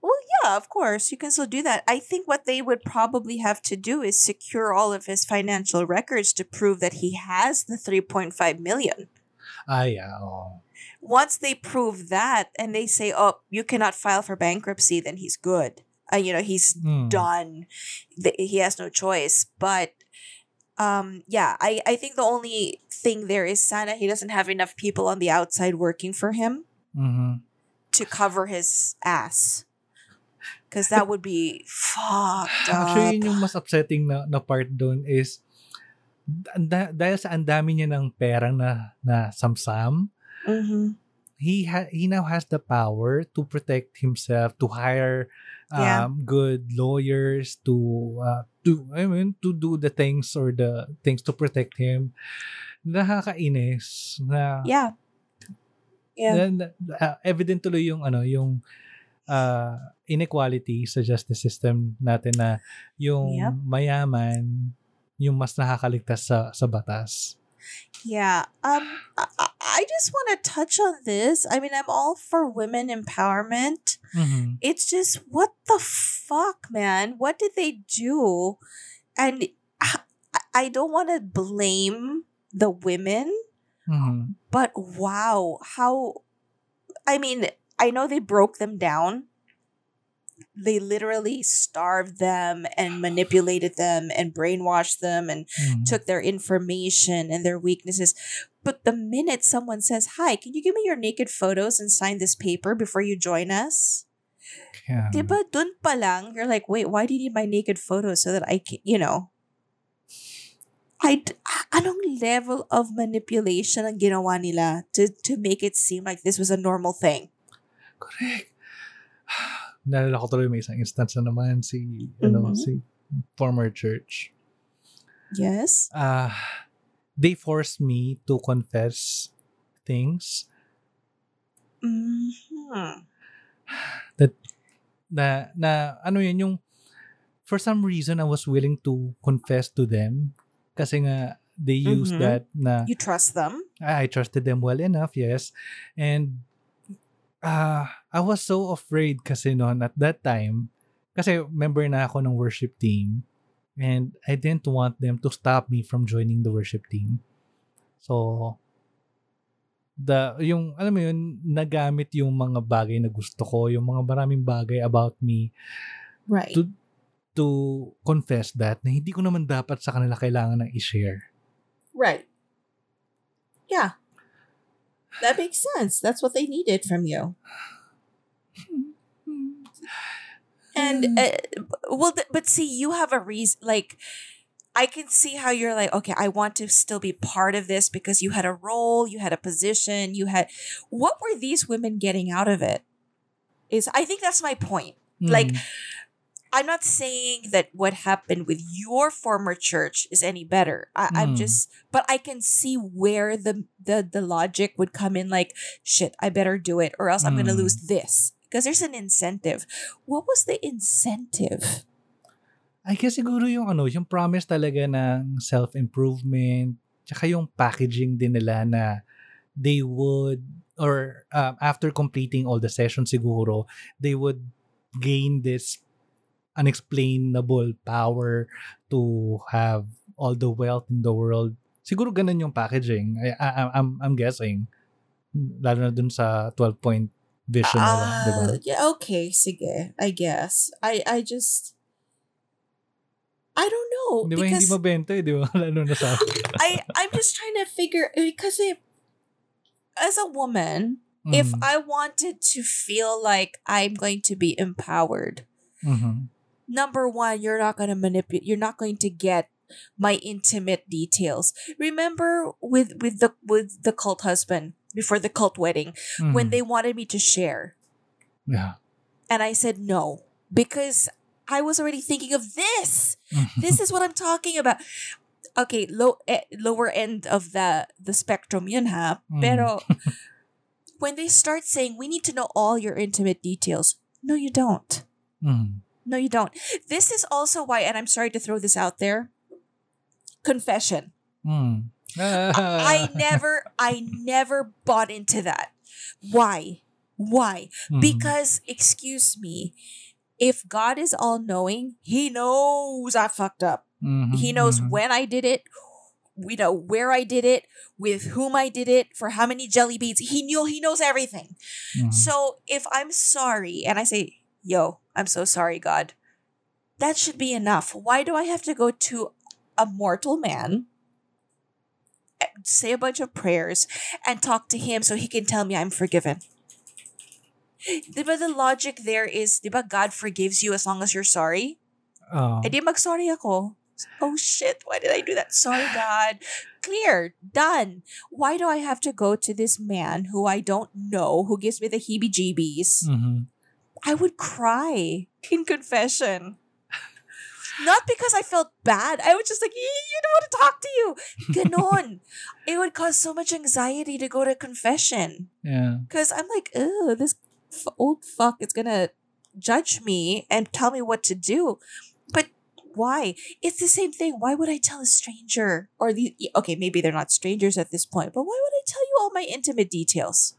Well, yeah, of course, you can still do that. I think what they would probably have to do is secure all of his financial records to prove that he has the 3.5 million. Ah, yeah. oo. Once they prove that and they say, "Oh, you cannot file for bankruptcy," then he's good. Uh, you know, he's Hmm. done. He has no choice. But um yeah, I I think the only thing there is Sana he doesn't have enough people on the outside working for him Mhm. to cover his ass. Cuz that would be fucked up. Actually, yun yung mas upsetting na, na part doon is da- dahil sa ang dami niya ng perang na, na samsam, Mhm. he ha- he now has the power to protect himself, to hire um, Yeah. good lawyers, to uh, to I mean to do the things or the things to protect him. Nakakainis na Yeah. Yeah. na- uh, evident tuloy yung ano yung uh, inequality sa justice system natin na yung Yep. mayaman yung mas nakakaligtas sa, sa batas. Yeah. Um I, I- just want to touch on this. I mean, I'm all for women empowerment. Mhm. It's just what the fuck, man? What did they do? And I- don't want to blame the women, Mhm. but wow, how I mean, I know they broke them down. They literally starved them and manipulated them and brainwashed them and Mhm. took their information and their weaknesses. But the minute someone says, Hi, can you give me your naked photos and sign this paper before you join us? Yeah. Diba, dun pa lang, you're like, wait, why do you need my naked photos so that I can, you know? I, anong level of manipulation ang ginawa nila to, to make it seem like this was a normal thing? Correct. Nalala ko tuloy may isang instance na naman si, ano, Mhm. si former church. Yes? Ah, they forced me to confess things hmm na, na, ano yun, yung, for some reason, I was willing to confess to them kasi nga, they used Mhm. that na, You trust them? I I trusted them well enough, yes. And uh, I was so afraid kasi noon at that time, kasi member na ako ng worship team and I didn't want them to stop me from joining the worship team. So, the yung alam mo yun nagamit yung mga bagay na gusto ko yung mga maraming bagay about me Right. to to confess that na hindi ko naman dapat sa kanila kailangan ng i-share Right. Yeah. That makes sense. That's what they needed from you. And uh, well, th- but see, you have a reason. Like, I can see how you're like, okay, I want to still be part of this because you had a role, you had a position, you had. What were these women getting out of it? Is I think that's my point. Like, Mm. I'm not saying that what happened with your former church is any better. I, I'm Mm. just, but I can see where the, the the logic would come in. Like, shit, I better do it, or else I'm gonna Mm. lose this because there's an incentive. What was the incentive? I guess siguro yung ano, yung promise talaga ng self-improvement, tsaka yung packaging din nila na they would, or um, after completing all the sessions siguro, they would gain this unexplainable power to have all the wealth in the world. Siguro ganun yung packaging. I, I, I'm, I'm guessing. Lalo na dun sa 12-point vision nila, di ba? Ah, yeah, okay, sige. I guess. I I just I don't know Di ba hindi because mabenta eh, di ba? Lalo na sa I I'm just trying to figure because it, as a woman, if Mm, I wanted to feel like I'm going to be empowered, mhm. number one, you're not going to manipulate. You're not going to get my intimate details. Remember with with the with the cult husband before the cult wedding when Mhm. they wanted me to share, Yeah. and I said no because I was already thinking of this. This is what I'm talking about. Okay, low eh, lower end of the the spectrum yun ha. Mm. Pero when they start saying we need to know all your intimate details, no you don't. Mm. No you don't. This is also why and I'm sorry to throw this out there. Confession. Mm. I never I never bought into that. Why? Why? Mhm. Because excuse me, if God is all knowing, he knows I fucked up. Mhm, He knows mhm. when I did it, we know where I did it, with whom I did it, for how many jelly beans. He knew he knows everything. Mhm. So if I'm sorry and I say, "Yo, I'm so sorry, God," that should be enough. Why do I have to go to a mortal man, say a bunch of prayers, and talk to him so he can tell me I'm forgiven? Diba the logic there is, diba God forgives you as long as you're sorry? Oo. Eh di mag-sorry ako. Oh shit, why did I do that? Sorry, God. Clear. Done. Why do I have to go to this man who I don't know, who gives me the heebie jeebies? Mhm. I would cry in confession. Not because I felt bad. I was just like, "Eh, you don't want to talk to you. Ganon. it would cause so much anxiety to go to confession. Yeah. Because I'm like, oh, this f- old fuck is gonna judge me and tell me what to do. But why? It's the same thing. Why would I tell a stranger? Or the okay, maybe they're not strangers at this point, but why would I tell you all my intimate details?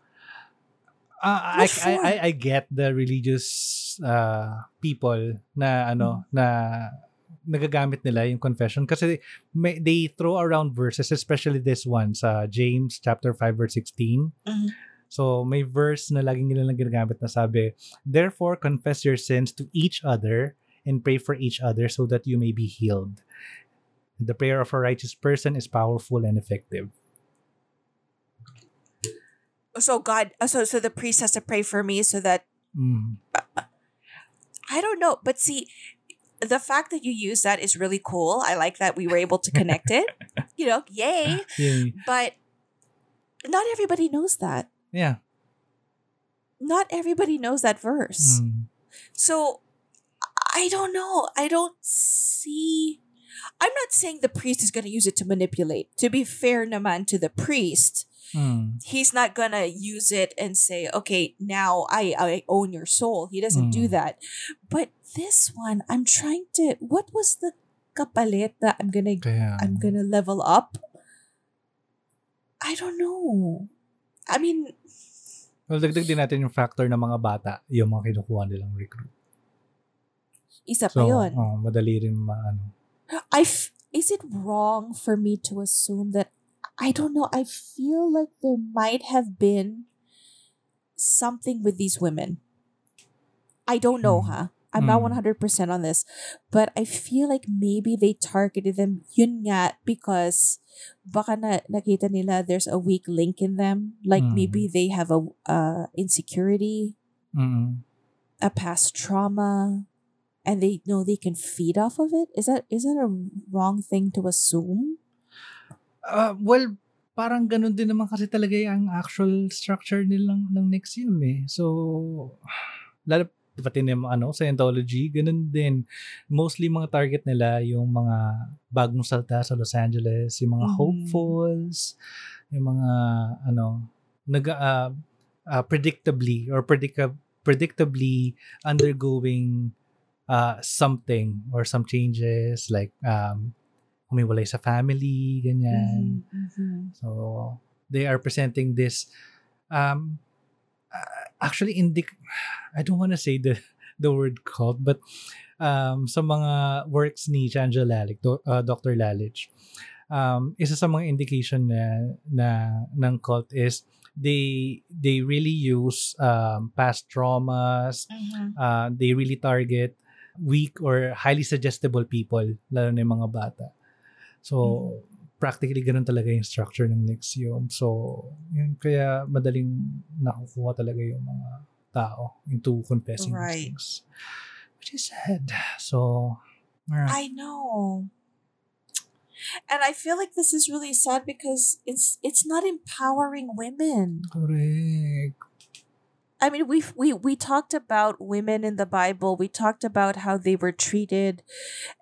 I, I. I, I get the religious uh, people na ano Mm. na nagagamit nila yung confession kasi may, they throw around verses especially this one sa James chapter 5 verse 16 Mhm. so may verse na laging nila ginagamit na sabi therefore confess your sins to each other and pray for each other so that you may be healed the prayer of a righteous person is powerful and effective So God, uh, so so the priest has to pray for me so that mm. I don't know, but see, the fact that you use that is really cool. I like that we were able to connect it. You know, yay! Yay. But not everybody knows that. yeah Not everybody knows that verse. Mm. So I don't know. I don't see. I'm not saying the priest is going to use it to manipulate. To be fair, naman to the priest, Mm. he's not gonna use it and say, "Okay, now I I own your soul." He doesn't do Mm. that. But this one, I'm trying to. What was the kapalit that I'm gonna kaya I'm gonna level up? I don't know. I mean, Well, dagdag din natin yung factor ng mga bata, yung mga kinukuha nilang recruit. isa So, pa yun. oh, madali rin maano. I f- is it wrong for me to assume that I don't know. I feel like there might have been something with these women. I don't know, Hmm. huh? I'm not Hmm. 100% on this, but I feel like maybe they targeted them yun nga because baka na nakita nila there's a weak link in them. Like Hmm. maybe they have a uh, insecurity, Mm. a past trauma, and they know they can feed off of it. Is that is that a wrong thing to assume? Ah, well, parang ganun din naman kasi talaga yung actual structure nilang ng Nexium eh. So, lalo pati na ano, Scientology, ganun din. Mostly mga target nila yung mga bagong salta sa Los Angeles, yung mga Mhm. hopefuls, yung mga ano, nag ah, ah, predictably or predica- predictably undergoing uh, something or some changes like um, humiwalay sa family, ganyan. Mhm. So, they are presenting this um uh, actually indic I don't want to say the the word cult but um sa mga works ni Chandra Lalich, do, uh, Dr. Lalich. Um isa sa mga indication na na ng cult is they they really use um past traumas, Mhm. uh, they really target weak or highly suggestible people, lalo na yung mga bata. So, practically ganun talaga yung structure ng NXIVM. So, yun, kaya madaling nakukuha talaga yung mga tao into confessing Right. these things. Which is sad. So. I know. And I feel like this is really sad because it's it's not empowering women. correct. I mean, we we we talked about women in the Bible. We talked about how they were treated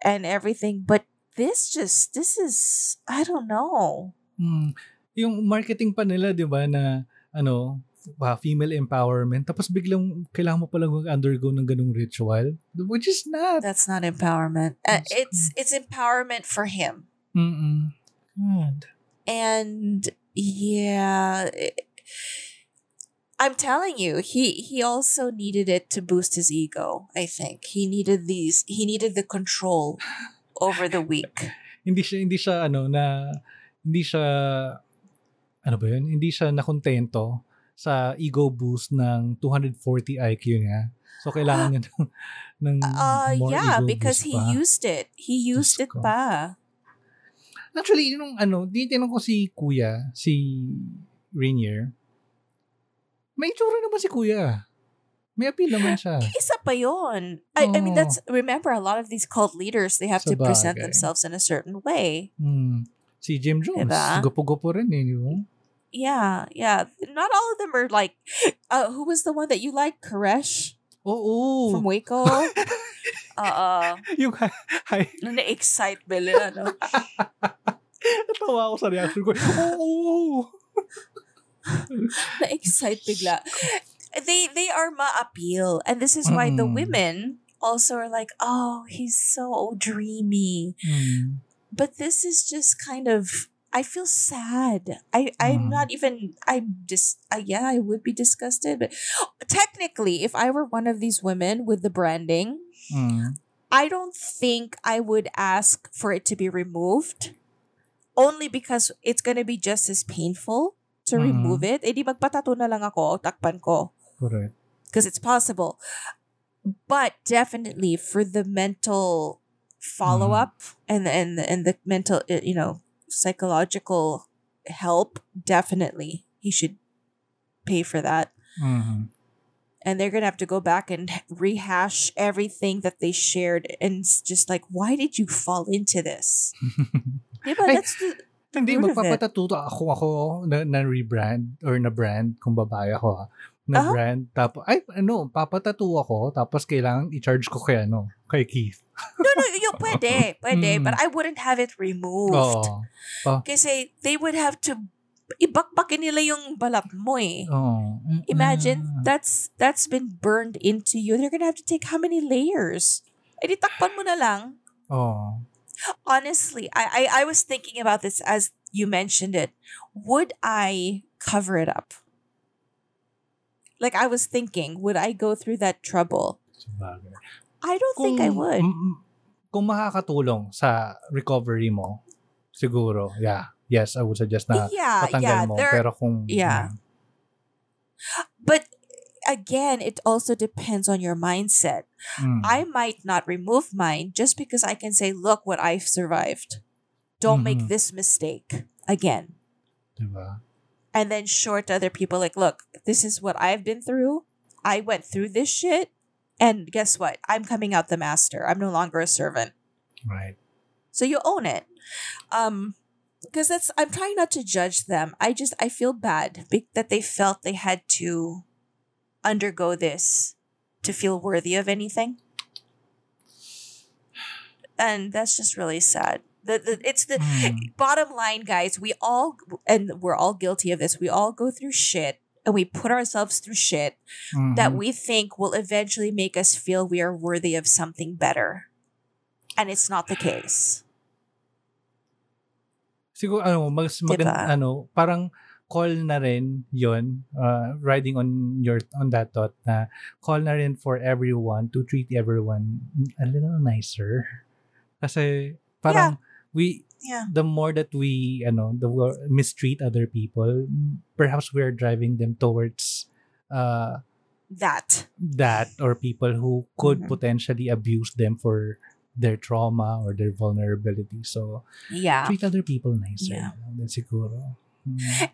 and everything, but this just this is I don't know. Hmm. Yung marketing pa nila, di ba, na ano, ah, female empowerment, tapos biglang kailangan mo palang mag-undergo ng ganung ritual, which is not. That's not empowerment. Uh, it's it's empowerment for him. Mm-mm. God. and yeah it- i'm telling you he he also needed it to boost his ego i think he needed these he needed the control over the weak Hindi siya, hindi siya, ano, na, hindi siya, ano ba yun? Hindi siya nakontento sa ego boost ng 240 IQ niya. So, kailangan niya ng, ng uh more yeah ego because boost he pa. used it he used Diyos it ko. pa Actually, yung ano, tinitinong ko si Kuya, si Rainier, may itsura naman si Kuya. May appeal naman siya. isa pa yon I, I mean that's remember a lot of these cult leaders they have to present themselves in a certain way Hmm. Si Jim Jones, Diba? gupo-gupo rin eh, ba? yeah yeah not all of them are like uh who was the one that you liked koresh Oo. from Waco uh yung hi, na-excite ba nila, no? Natawa ako sa reaction ko. Oo! Na-excite bigla. They they are ma-appeal. And this is why the Mm. women also are like, oh, he's so dreamy. Mm. But this is just kind of I feel sad. I I'm Mm. not even I'm just uh, yeah, I would be disgusted, but technically if I were one of these women with the branding, Mm. I don't think I would ask for it to be removed. Only because it's gonna be just as painful to Mhm. remove it. Eh di magpatato na lang ako, takpan ko. Correct. Because it's possible. But definitely for the mental follow up and and and the mental uh, you know psychological help, definitely he should pay for that. Mhm. and they're gonna have to go back and rehash everything that they shared and it's just like why did you fall into this yeah but that's the, Hindi, magpapatatuto ako ako na, na rebrand or na brand kung babae ako ha. Na Ah? brand. Tapos, ay, ano, papatato ako. Tapos kailangan i-charge ko kay, ano, kay Keith. no no you pwede pwede Mm. but I wouldn't have it removed Oo. kasi they would have to ibakbakin nila yung balat mo eh Oo. imagine Mm. that's that's been burned into you they're gonna have to take how many layers eh di takpan mo na lang Oo. honestly, I, I I was thinking about this as you mentioned it. Would I cover it up? Like I was thinking, would I go through that trouble? Sabagay. I don't think I would. kung makakatulong sa recovery mo, siguro, yeah. Yes, I would suggest na yeah, patanggal yeah. mo. There, Pero kung... yeah. but again, it also depends on your mindset. Mm. I might not remove mine just because I can say, look what I've survived. Don't make Mhm. this mistake again. Diba? And then short to other people like look this is what i've been through. I went through this shit and guess what? I'm coming out the master. I'm no longer a servant. Right. so you own it. Um because that's i'm trying not to judge them. I just i feel bad that they felt they had to undergo this to feel worthy of anything. And that's just really sad the, the, it's the Mm. bottom line, guys, we all, and we're all guilty of this, we all go through shit and we put ourselves through shit that Mhm. we think will eventually make us feel we are worthy of something better. And it's not the case. siguro ano mas maganda Diba? ano parang call na rin yon uh, riding on your on that thought na call na rin for everyone to treat everyone a little nicer kasi parang we Yeah. the more that we ano the mistreat other people perhaps we're driving them towards uh That. that or people who could Mhm. potentially abuse them for their trauma or their vulnerability so Yeah. treat other people nicer. Yeah. Siguro. Mm.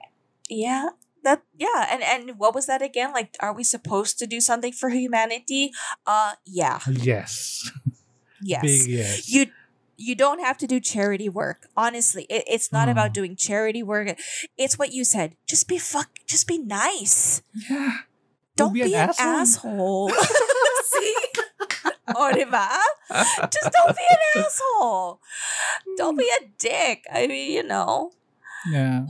Yeah. That yeah, and and what was that again? Like, are we supposed to do something for humanity? Uh, yeah, Yes. yes. Big yes. You you don't have to do charity work. Honestly, it, it's not about Mm. doing charity work. It's what you said. Just be fuck. Just be nice. yeah. Don't be be, an an asshole. asshole. See? diba? Just don't be an asshole. Don't be a dick. I mean, you know. Yeah.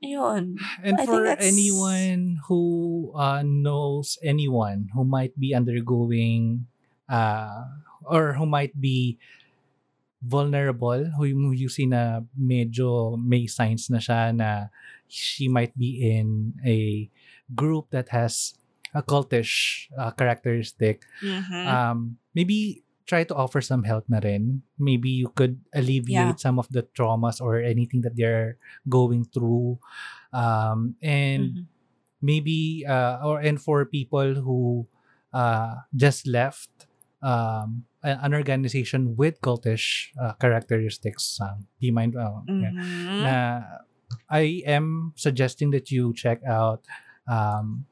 Yun. And I for anyone who uh, knows anyone who might be undergoing uh, or who might be vulnerable, who, who you see na medyo may signs na siya na she might be in a group that has a cultish uh, characteristic, Mhm. um, maybe try to offer some help na rin. Maybe you could alleviate some of the traumas or anything that they're going through. Um, and Mhm. maybe, uh, or and for people who uh, just left um, an organization with cultish uh, characteristics, um, be mind, uh, yeah, Mhm. na I am suggesting that you check out um,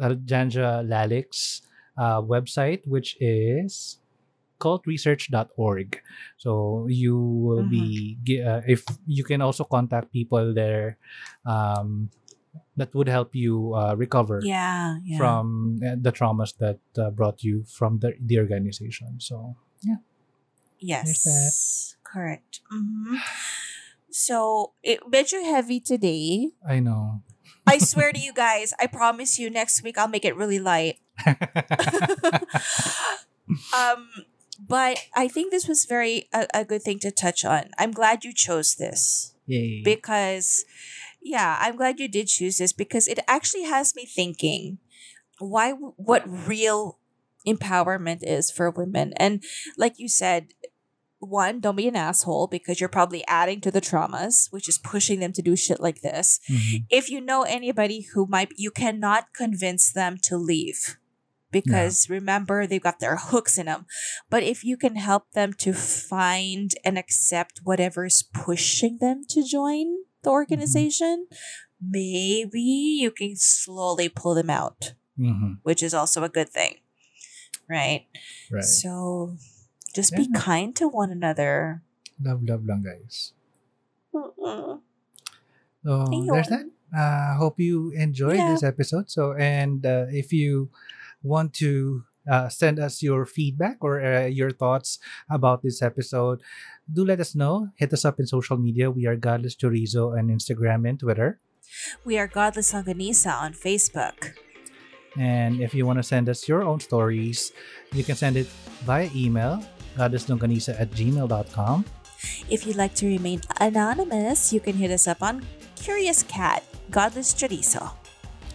Janja Lalich's uh, website, which is cultresearch.org. So you will be uh, if you can also contact people there um, that would help you uh, recover Yeah, yeah. from uh, the traumas that uh, brought you from the, the organization. So yeah yes, that. correct. Mhm. So it medyo heavy today. I know. I swear to you guys, I promise you next week I'll make it really light. um, but I think this was very a, a good thing to touch on. I'm glad you chose this Yay. because, yeah, I'm glad you did choose this because it actually has me thinking why what real empowerment is for women. And like you said one don't be an asshole because you're probably adding to the traumas which is pushing them to do shit like this. Mhm. if you know anybody who might you cannot convince them to leave because remember they've got their hooks in them but if you can help them to find and accept whatever's pushing them to join the organization maybe you can slowly pull them out Mhm. which is also a good thing right, Right. so just be kind to one another Love, love lang, guys. Mm-mm. So there's that. Ayun. Uh, hope you enjoyed Yeah. this episode. So, and uh, if you want to uh, send us your feedback or uh, your thoughts about this episode, do let us know. Hit us up in social media. We are Godless Chorizo on Instagram and Twitter. we are godless longanisa on facebook And if you want to send us your own stories, you can send it via email, godlesslonganisa at gmail.com. If you'd like to remain anonymous, you can hit us up on Curious Cat, Godless Chorizo.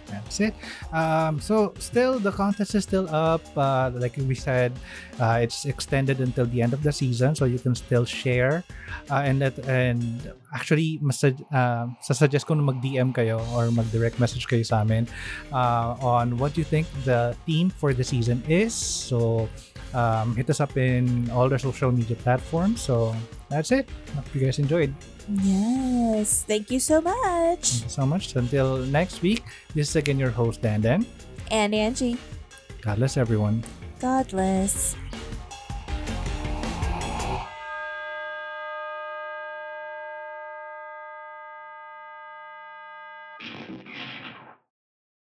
That's it. Um, so still the contest is still up. Uh, like we said, uh, it's extended until the end of the season, so you can still share. Uh, and that and actually, mas uh, suggest ko na mag DM kayo or mag direct message kayo sa amin uh, on what you think the theme for the season is. So um, hit us up in all the social media platforms. So that's it. Hope you guys enjoyed. Yes, thank you so much. Thank you so much. Until next week, this is again your host Dan Dan. And Angie, God bless everyone. Godless.